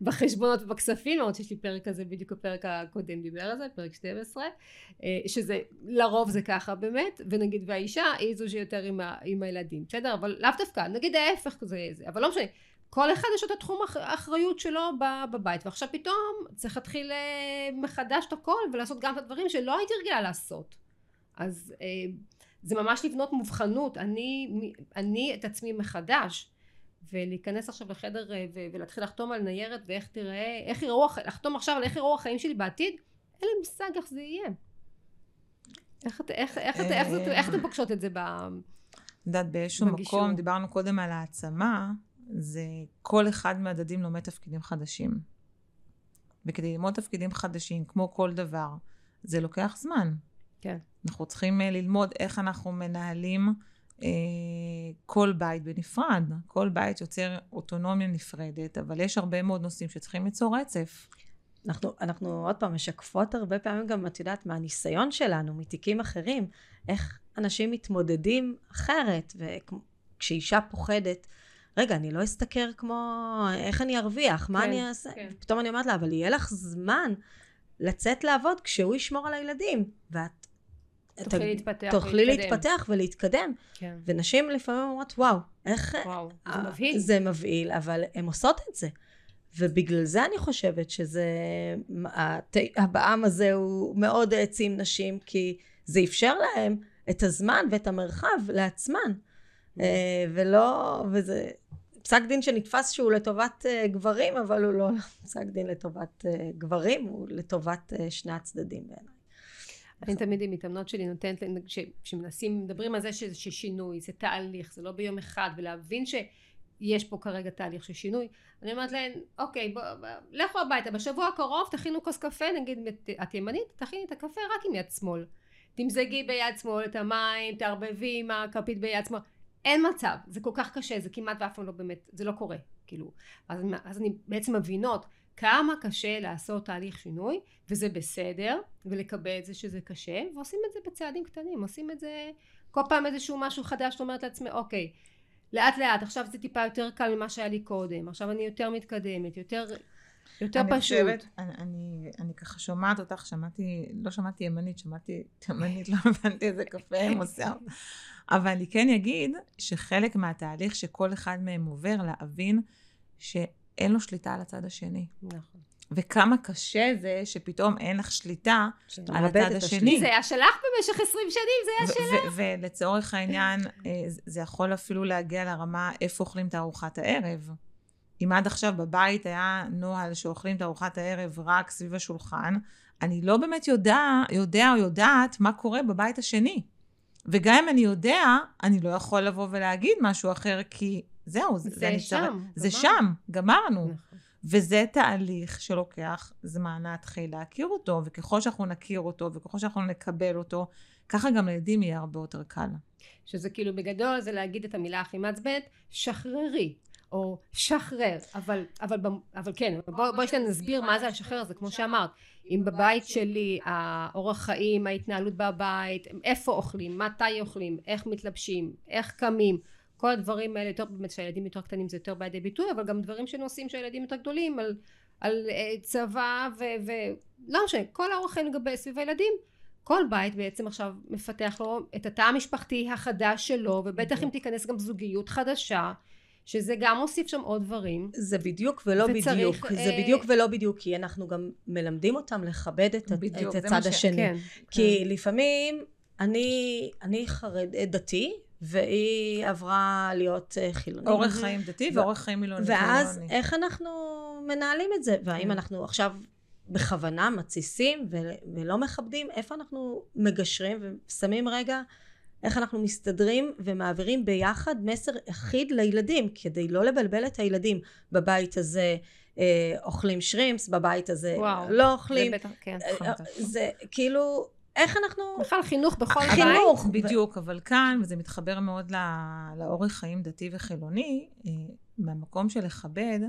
בחשבונות ובכספים, למרות שיש לי פרק כזה, בדיוק הפרק הקודם דיבר על זה, פרק 12, אה, שזה, לרוב זה ככה באמת, ונגיד והאישה היא זו שיותר עם, ה, עם הילדים, בסדר? אבל לאו דווקא, נגיד ההפך זה, זה, אבל לא משנה. כל אחד יש לו את התחום האח- האחריות שלו בבית, ועכשיו פתאום צריך להתחיל אה, מחדש את הכל ולעשות גם את הדברים שלא הייתי רגילה לעשות. אז אה, זה ממש לבנות מובחנות, אני, אני את עצמי מחדש, ולהיכנס עכשיו לחדר אה, ולהתחיל לחתום על ניירת ואיך תראה, איך יראו, לחתום עכשיו על איך יראו החיים שלי בעתיד, אין לי מושג איך זה יהיה. איך, איך, איך, איך, איך, זה- איך אתם פוגשות את זה ב... את יודעת, באיזשהו. מקום, דיברנו קודם על העצמה, זה כל אחד מהצדדים לומד תפקידים חדשים. וכדי ללמוד תפקידים חדשים, כמו כל דבר, זה לוקח זמן. כן. אנחנו צריכים אה, ללמוד איך אנחנו מנהלים אה, כל בית בנפרד. כל בית יוצר אוטונומיה נפרדת, אבל יש הרבה מאוד נושאים שצריכים ליצור רצף. אנחנו, אנחנו עוד פעם משקפות הרבה פעמים גם, את יודעת, מהניסיון שלנו, מתיקים אחרים, איך אנשים מתמודדים אחרת, וכשאישה פוחדת, רגע, אני לא אשתכר כמו, איך אני ארוויח, מה כן, אני אעשה? כן. פתאום אני אומרת לה, אבל יהיה לך זמן לצאת לעבוד כשהוא ישמור על הילדים, ואת... תוכלי את- להתפתח תוכלי ולהתקדם. להתפתח ולהתקדם. כן. ונשים לפעמים אומרות, וואו, איך... וואו, זה אה, מבהיל. זה מבהיל, אבל הן עושות את זה. ובגלל זה אני חושבת שזה, הבעם הזה הוא מאוד העצים נשים, כי זה אפשר להם את הזמן ואת המרחב לעצמן. אה, ולא, וזה פסק דין שנתפס שהוא לטובת אה, גברים, אבל הוא לא פסק דין לטובת אה, גברים, הוא לטובת אה, שני הצדדים בעיניי. אני תמיד עם מתאמנות שלי נותנת כשמנסים, מדברים על זה שזה שינוי, זה תהליך, זה לא ביום אחד, ולהבין שיש פה כרגע תהליך של שינוי, אני אומרת להן, אוקיי, בוא, בוא, לכו הביתה, בשבוע הקרוב תכינו כוס קפה, נגיד את ימנית, תכיני את הקפה רק עם יד שמאל. תמזגי ביד שמאל את המים, תערבבי עם הכפית ביד שמאל. אין מצב, זה כל כך קשה, זה כמעט ואף פעם לא באמת, זה לא קורה, כאילו. אז, אז אני בעצם מבינות כמה קשה לעשות תהליך שינוי, וזה בסדר, ולקבל את זה שזה קשה, ועושים את זה בצעדים קטנים, עושים את זה כל פעם איזשהו משהו חדש, אומרת לעצמי, אוקיי, לאט לאט, עכשיו זה טיפה יותר קל ממה שהיה לי קודם, עכשיו אני יותר מתקדמת, יותר, יותר אני פשוט. חושבת, אני, אני, אני ככה שומעת אותך, שמעתי, לא שמעתי ימנית, שמעתי תימנית, לא הבנתי איזה קפה הם עושים. אבל אני כן אגיד שחלק מהתהליך שכל אחד מהם עובר, להבין שאין לו שליטה על הצד השני. נכון. וכמה קשה זה שפתאום אין לך שליטה על הצד השני. זה היה שלך במשך 20 שנים, זה היה ו- ולצורך העניין, אה, זה- זה יכול אפילו להגיע לרמה איפה אוכלים את ארוחת הערב. אם עד עכשיו בבית היה נוהל שאוכלים את ארוחת הערב רק סביב השולחן, אני לא באמת יודע, יודע או יודעת מה קורה בבית השני. וגם אם אני יודע, אני לא יכול לבוא ולהגיד משהו אחר, כי זהו, זה, זה שם, צריך- זה. שם, גמרנו. נכון. וזה תהליך שלוקח זמן להתחיל להכיר אותו, וככל שאנחנו נכיר אותו, וככל שאנחנו נקבל אותו, ככה גם לילדים יהיה הרבה יותר קל. שזה כאילו בגדול זה להגיד את המילה הכי מעצבנת, שחררי. או שחרר, אבל, אבל, אבל כן, בואי בוא שנייה נסביר מה זה לשחרר, זה כמו שאמרת, אם בבית שלי האורח חיים, ההתנהלות בבית, איפה אוכלים, מתי אוכלים, איך מתלבשים, איך קמים, כל הדברים האלה יותר באמת שהילדים יותר קטנים זה יותר בידי ביטוי אבל גם דברים שנושאים שהילדים יותר גדולים על, על uh, צבא ולא משנה כל האורח חיים לגבי סביב הילדים כל בית בעצם עכשיו מפתח לו את התא המשפחתי החדש שלו ובטח אם תיכנס גם זוגיות חדשה שזה גם מוסיף שם עוד דברים. זה בדיוק ולא וצריך, בדיוק. אה... זה בדיוק ולא בדיוק, כי אנחנו גם מלמדים אותם לכבד את, בדיוק, את הצד השני. כן, כי כן. לפעמים אני, אני חרד דתי, והיא עברה להיות אה, חילונית. אורח חיים דתי ואורח חיים מילוני. ואז איך אנחנו מנהלים את זה? והאם כן. אנחנו עכשיו בכוונה מתסיסים ולא מכבדים? איפה אנחנו מגשרים ושמים רגע איך אנחנו מסתדרים ומעבירים ביחד מסר אחיד לילדים כדי לא לבלבל את הילדים. בבית הזה אה, אוכלים שרימפס בבית הזה וואו, לא אוכלים. זה, בטח, כן, אה, זה כאילו איך אנחנו... בכלל חינוך בכל בית. חינוך, בדיוק, אבל כאן, וזה מתחבר מאוד לאורך חיים דתי וחילוני, אה, מהמקום של לכבד,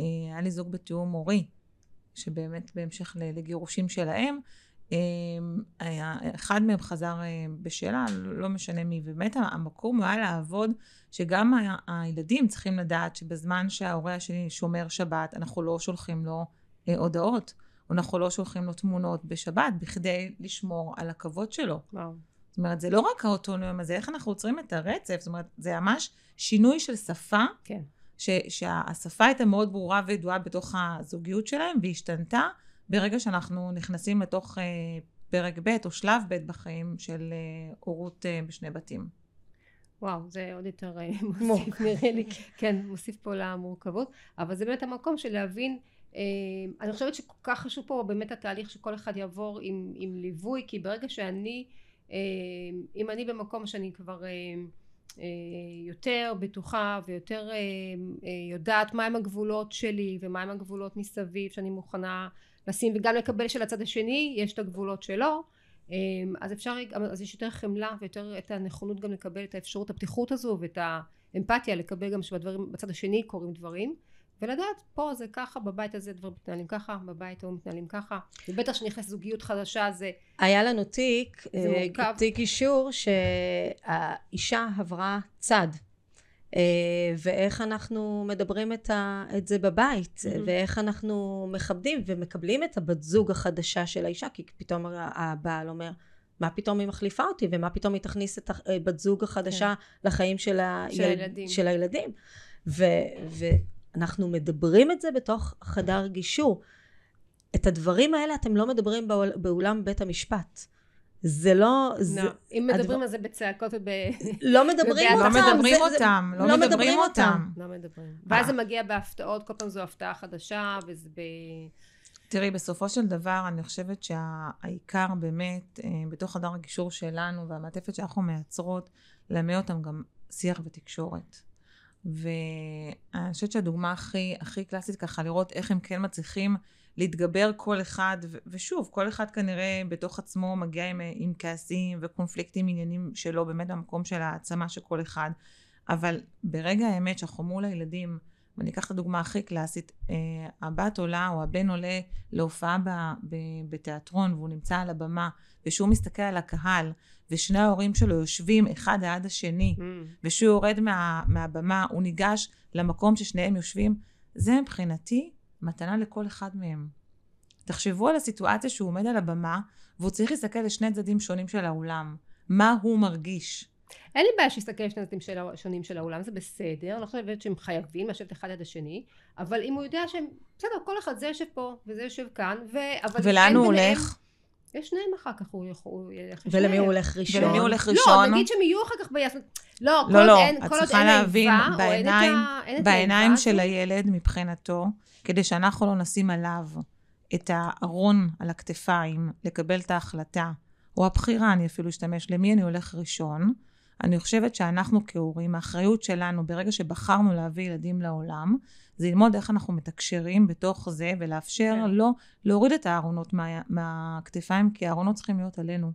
אה, היה לי זוג בתיאום מורי, שבאמת בהמשך לגירושים שלהם, אה, אחד מהם חזר בשאלה, לא משנה מי, ובאמת המקום היה לעבוד, שגם הילדים צריכים לדעת שבזמן שההורה השני שומר שבת, אנחנו לא שולחים לו הודעות. אנחנו לא שולחים לו תמונות בשבת בכדי לשמור על הכבוד שלו. וואו. זאת אומרת, זה לא רק האוטונומיה, זה איך אנחנו עוצרים את הרצף, זאת אומרת, זה ממש שינוי של שפה. כן. ש, שהשפה הייתה מאוד ברורה וידועה בתוך הזוגיות שלהם, והשתנתה ברגע שאנחנו נכנסים לתוך אה, פרק ב' או שלב ב' בחיים של אה, הורות אה, בשני בתים. וואו, זה עוד יותר אה, מוסיף, נראה לי, כן, מוסיף פה למורכבות, אבל זה באמת המקום של להבין אה, אני חושבת שכל כך חשוב פה באמת התהליך שכל אחד יעבור עם, עם ליווי כי ברגע שאני אה, אם אני במקום שאני כבר אה, יותר בטוחה ויותר יודעת מהם הגבולות שלי ומהם הגבולות מסביב שאני מוכנה לשים וגם לקבל שלצד השני יש את הגבולות שלו. אז אפשר אז יש יותר חמלה ויותר את הנכונות גם לקבל את האפשרות הפתיחות הזו ואת האמפתיה לקבל גם שבדברים בצד השני קורים דברים. ולדעת פה זה ככה בבית הזה דברים מתנהלים ככה בבית ההוא מתנהלים ככה. ובטח שנכנס זוגיות חדשה זה היה לנו תיק אה, תיק אישור שהאישה עברה צד ואיך אנחנו מדברים את, ה, את זה בבית mm-hmm. ואיך אנחנו מכבדים ומקבלים את הבת זוג החדשה של האישה כי פתאום הבעל אומר מה פתאום היא מחליפה אותי ומה פתאום היא תכניס את הבת אה, זוג החדשה כן. לחיים של, של, הילדים. של הילדים ו, ו, אנחנו מדברים את זה בתוך חדר גישור. את הדברים האלה אתם לא מדברים באול, באולם בית המשפט. זה לא... No. זה, אם מדברים הדבר... על זה בצעקות וב... לא מדברים אותם. לא מדברים אותם. לא, לא מדברים אותם. לא מדברים. ואז זה מגיע בהפתעות, כל פעם זו הפתעה חדשה, וזה ב... תראי, בסופו של דבר, אני חושבת שהעיקר באמת, אה, בתוך חדר הגישור שלנו, והמעטפת שאנחנו מייצרות, ללמד אותם גם שיח ותקשורת. ואני חושבת שהדוגמה הכי, הכי קלאסית ככה, לראות איך הם כן מצליחים להתגבר כל אחד, ו- ושוב, כל אחד כנראה בתוך עצמו מגיע עם, עם כעסים וקונפליקטים, עניינים שלו, באמת במקום של העצמה של כל אחד. אבל ברגע האמת שאנחנו מול הילדים, ואני אקח את הדוגמה הכי קלאסית, אה, הבת עולה או הבן עולה להופעה ב, ב, בתיאטרון והוא נמצא על הבמה ושהוא מסתכל על הקהל ושני ההורים שלו יושבים אחד ליד השני mm. ושהוא יורד מה, מהבמה הוא ניגש למקום ששניהם יושבים זה מבחינתי מתנה לכל אחד מהם. תחשבו על הסיטואציה שהוא עומד על הבמה והוא צריך להסתכל לשני צדדים שונים של האולם מה הוא מרגיש אין לי בעיה שיסתכל על שני צדדים שונים של האולם, זה בסדר, אני לא חושבת שהם חייבים לשבת אחד עד השני, אבל אם הוא יודע שהם, בסדר, כל אחד זה יושב פה וזה יושב כאן, ו... ולאן הוא הולך? יש שניים אחר כך, הוא ילך ולמי הוא הולך ראשון? ולמי הוא הולך ראשון? לא, נגיד שהם יהיו אחר כך ביחד. לא, כל לא, עוד אין, כל עוד אין איבה, או אין את ה... בעיניים של הילד מבחינתו, כדי שאנחנו לא נשים עליו את הארון על הכתפיים, לקבל את ההחלטה, או הבחירה, אני אפילו אשתמש, למי אני הולך ראשון, אני חושבת שאנחנו כהורים, האחריות שלנו ברגע שבחרנו להביא ילדים לעולם, זה ללמוד איך אנחנו מתקשרים בתוך זה ולאפשר כן. לו להוריד את הארונות מה, מהכתפיים, כי הארונות צריכים להיות עלינו.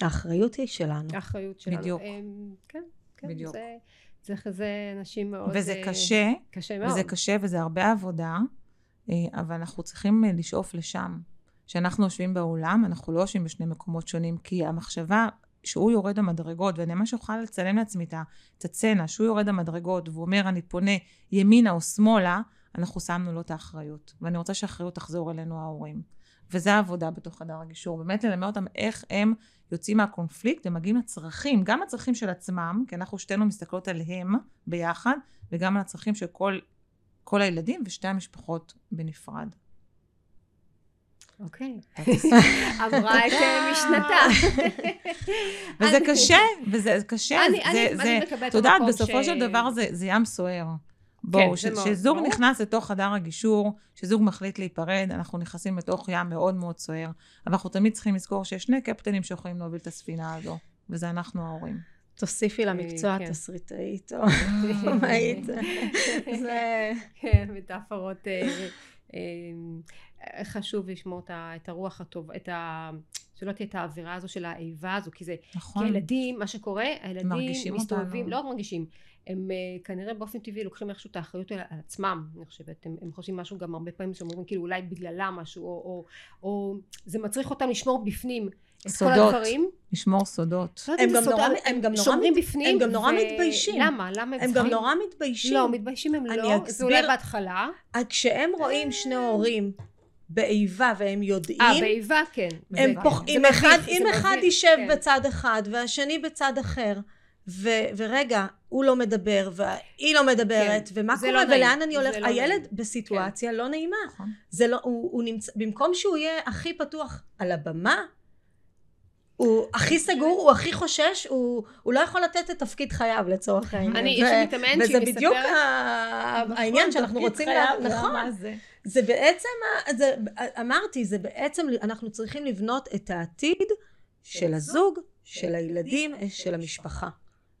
האחריות היא שלנו. האחריות שלנו. בדיוק. אמ, כן, כן. בדיוק. זה... צריך איזה נשים מאוד... וזה אה, קשה, קשה מאוד. וזה קשה וזה הרבה עבודה, אה, אבל אנחנו צריכים אה, לשאוף לשם. כשאנחנו יושבים באולם, אנחנו לא יושבים בשני מקומות שונים, כי המחשבה שהוא יורד המדרגות, ואני ממש יכולה לצלם לעצמי את הצצנה, שהוא יורד המדרגות והוא אומר, אני פונה ימינה או שמאלה, אנחנו שמנו לו את האחריות. ואני רוצה שהאחריות תחזור אלינו ההורים. וזה העבודה בתוך חדר הגישור. באמת ללמד אותם איך הם יוצאים מהקונפליקט ומגיעים לצרכים, גם לצרכים של עצמם, כי אנחנו שתינו מסתכלות עליהם ביחד, וגם על הצרכים של כל, כל הילדים ושתי המשפחות בנפרד. אוקיי. אמרה את אה, משנתה. וזה קשה, וזה קשה. אני- זה- אני- זה- אני מקבלת את את יודעת, המקום בסופו ש- של דבר זה, זה ים סוער. בואו, זה מאוד, כשזוג ברור. נכנס לתוך חדר הגישור, כשזוג מחליט להיפרד, אנחנו נכנסים לתוך ים מאוד מאוד סוער. אבל אנחנו תמיד צריכים לזכור שיש שני קפטנים שיכולים להוביל את הספינה הזו, וזה אנחנו ההורים. תוסיפי למקצוע כן. תסריטאית או היית. זה... כן, מטאפורות. חשוב לשמור את ה- את הרוח הטוב, את ה... שלא תהיה את האווירה הזו של האיבה הזו, כי זה... כי נכון? הילדים, מה שקורה, הילדים מסתובבים. לא רק מרגישים, הם אה, כנראה באופן טבעי לוקחים איכשהו את האחריות על על עצמם, אני חושבת, הם, הם חושבים משהו גם הרבה פעמים שאומרים כאילו אולי בגללם משהו, או, או, או זה מצריך אותם לשמור בפנים את כל סודות. הדברים. לשמור סודות. לא הם גם נורא- הם גם נורא שומרים מת- בפנים. הם גם נורא מתביישים. למה? למה הם הם גם צריכים? נורא מתביישים. לא, מתביישים הם אני לא, זה אולי בהתחלה. כשהם רואים שני הורים באיבה והם יודעים, אה, באיבה כן. הם זה- פוח... זה אם מביך, אחד, אם אחד יישב כן. בצד אחד והשני בצד אחר, ו... ורגע, הוא לא מדבר והיא לא מדברת, כן, ומה קורה לא נעים, ולאן אני הולך, לא הילד נעים. בסיטואציה לא נעימה. נכון. זה לא, הוא, הוא נמצא, במקום שהוא יהיה הכי פתוח על הבמה, הוא הכי סגור, הוא הכי חושש, הוא, הוא לא יכול לתת את תפקיד חייו לצורך העניין. אני, יש לי מתאמן וזה שהיא בדיוק מספרת... ה- נכון, העניין שאנחנו רוצים. נכון, זה? בעצם, זה, אמרתי, זה בעצם, אנחנו צריכים לבנות את העתיד של הזוג, של הילדים, של המשפחה.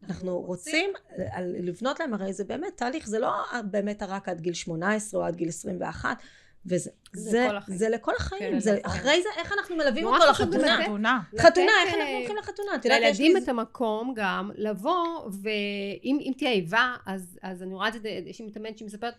אנחנו רוצים לבנות להם, הרי זה באמת תהליך, זה לא באמת רק עד גיל 18 או עד גיל 21, וזה זה זה, לכל החיים. זה לכל החיים, כן, זה, נכון. אחרי זה איך אנחנו מלווים אותו לחתונה. חתונה. חתונה, איך אנחנו אה, הולכים לחתונה? לילדים לי... את המקום גם לבוא, ואם אם תהיה איבה, אז, אז אני רואה את זה, יש לי מתאמנת שהיא מספרת,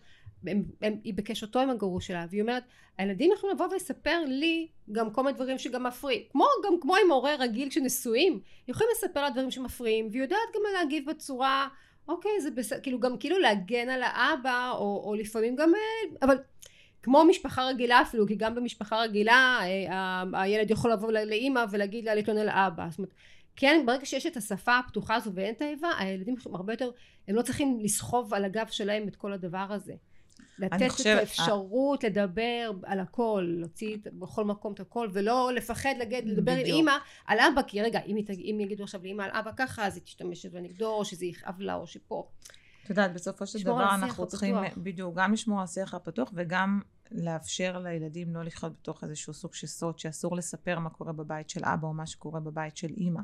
הם, הם, היא בקשתו עם הגרוש שלה, והיא אומרת, הילדים יכולים לבוא ולספר לי גם כל מיני דברים שגם מפריעים, כמו, גם כמו עם הורה רגיל כשנשואים, יכולים לספר לה דברים שמפריעים, והיא יודעת גם להגיב בצורה, אוקיי, זה בסדר, כאילו גם כאילו להגן על האבא, או, או לפעמים גם, אה, אבל כמו משפחה רגילה אפילו, כי גם במשפחה רגילה אה, הילד יכול לבוא לאימא ולהגיד לה להתלונן לאבא. זאת אומרת, כן, ברגע שיש את השפה הפתוחה הזו ואין את האיבה, הילדים הרבה יותר, הם לא צריכים לסחוב על הגב שלהם את כל הדבר הזה. לתת את האפשרות לדבר על הכל, להוציא בכל מקום את הכל, ולא לפחד להגיד, לדבר עם בדיוק. אימא על אבא, כי רגע, אם, היא תג- אם יגידו עכשיו לאימא על אבא ככה, אז היא תשתמש בזה נגדו, או שזה יכאב לה, או שפה. את יודעת, בסופו של דבר אנחנו הפתוח. צריכים, בדיוק, גם לשמור על השיח הפתוח וגם לאפשר לילדים לא לחיות בתוך איזשהו סוג של סוד שאסור לספר מה קורה בבית של אבא או מה שקורה בבית של אימא.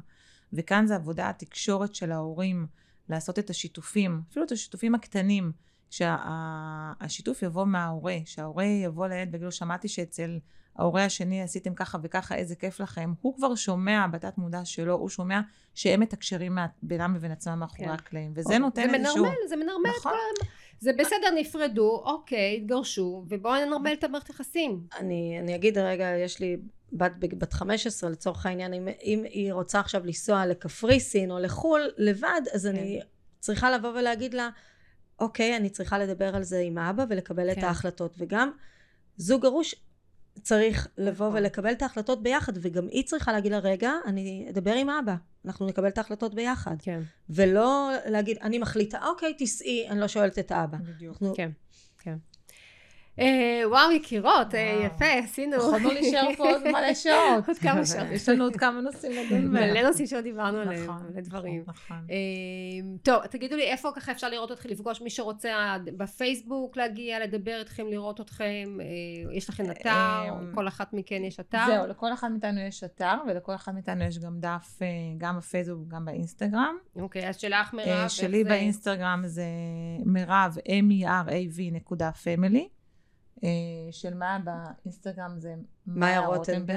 וכאן זה עבודה התקשורת של ההורים, לעשות את השיתופים, אפילו את השיתופים הקטנים, שהשיתוף יבוא מההורה, שההורה יבוא לילד ויגיד לו, שמעתי שאצל ההורה השני עשיתם ככה וככה, איזה כיף לכם. הוא כבר שומע בתת מודע שלו, הוא שומע שהם מתקשרים בינם לבין עצמם מאחורי כן. הקלעים. וזה נותן זה איזשהו... מנרמל, זה מנרמל את נכון. כל ה... זה בסדר, נפרדו, אוקיי, התגרשו, ובואו ננרמל את המערכת יחסים. אני, אני אגיד רגע, יש לי בת בת 15 לצורך העניין, אם, אם היא רוצה עכשיו לנסוע לקפריסין או לחו"ל לבד, אז אני צריכה לבוא ולהגיד לה, אוקיי, אני צריכה לדבר על זה עם האבא ולקבל את כן. ההחלטות. וגם זוג גרוש צריך לבוא נכון. ולקבל את ההחלטות ביחד, וגם היא צריכה להגיד לה, רגע, אני אדבר עם האבא, אנחנו נקבל את ההחלטות ביחד. כן. ולא להגיד, אני מחליטה, אוקיי, תיסעי, אני לא שואלת את האבא. בדיוק. אנחנו, כן, כן. אה, וואו, יקירות, אה. יפה, עשינו. יכולנו להישאר פה עוד מלא שעות. עוד כמה שעות. יש לנו עוד כמה נושאים לדון בהם. מלא נושאים שלא דיברנו עליהם, נכון, מלא דברים. נכון. אה, טוב, תגידו לי איפה ככה אפשר לראות אתכם, לפגוש מי שרוצה בפייסבוק להגיע, לדבר איתכם, לראות אתכם, אה, יש לכם אתר, אה, כל אחת מכן יש אתר. זהו, לכל אחד מאיתנו יש אתר, ולכל אחד מאיתנו יש גם דף, אה, גם בפייסבוק וגם באינסטגרם. אוקיי, אז שלך מירב, אה, שלי? באינסטגרם זה מירב, m-e-r-a-v נקודה פמילי. של מה באינסטגרם זה מאיה רוטנברג.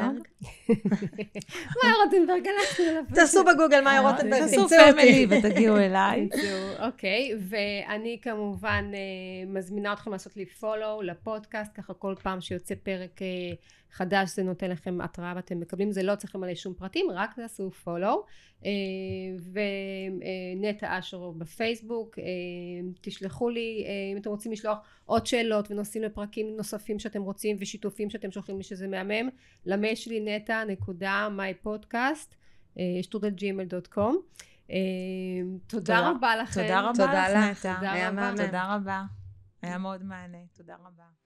מאיה רוטנברג, אנחנו על הפייסבוק. תעשו בגוגל מאיה אה, רוטנברג, תמצאו אותי. ותגיעו אליי. אוקיי, ואני כמובן אה, מזמינה אתכם לעשות לי פולו לפודקאסט, ככה כל פעם שיוצא פרק אה, חדש זה נותן לכם התראה ואתם מקבלים, זה לא צריך למלא שום פרטים, רק תעשו פולו. ונטע אשרוב בפייסבוק, אה, תשלחו לי אה, אם אתם רוצים לשלוח עוד שאלות ונושאים לפרקים נוספים שאתם רוצים ושיתופים שאתם שולחים לי שזה מהמם, למייל שלי נטע נקודה מיי פודקאסט שטרודל ג'ימל דוט קום. תודה. רבה לכם. תודה רבה תודה לך, לך. נטע. היה מהמם. תודה רבה. היה מאוד מענה. תודה רבה.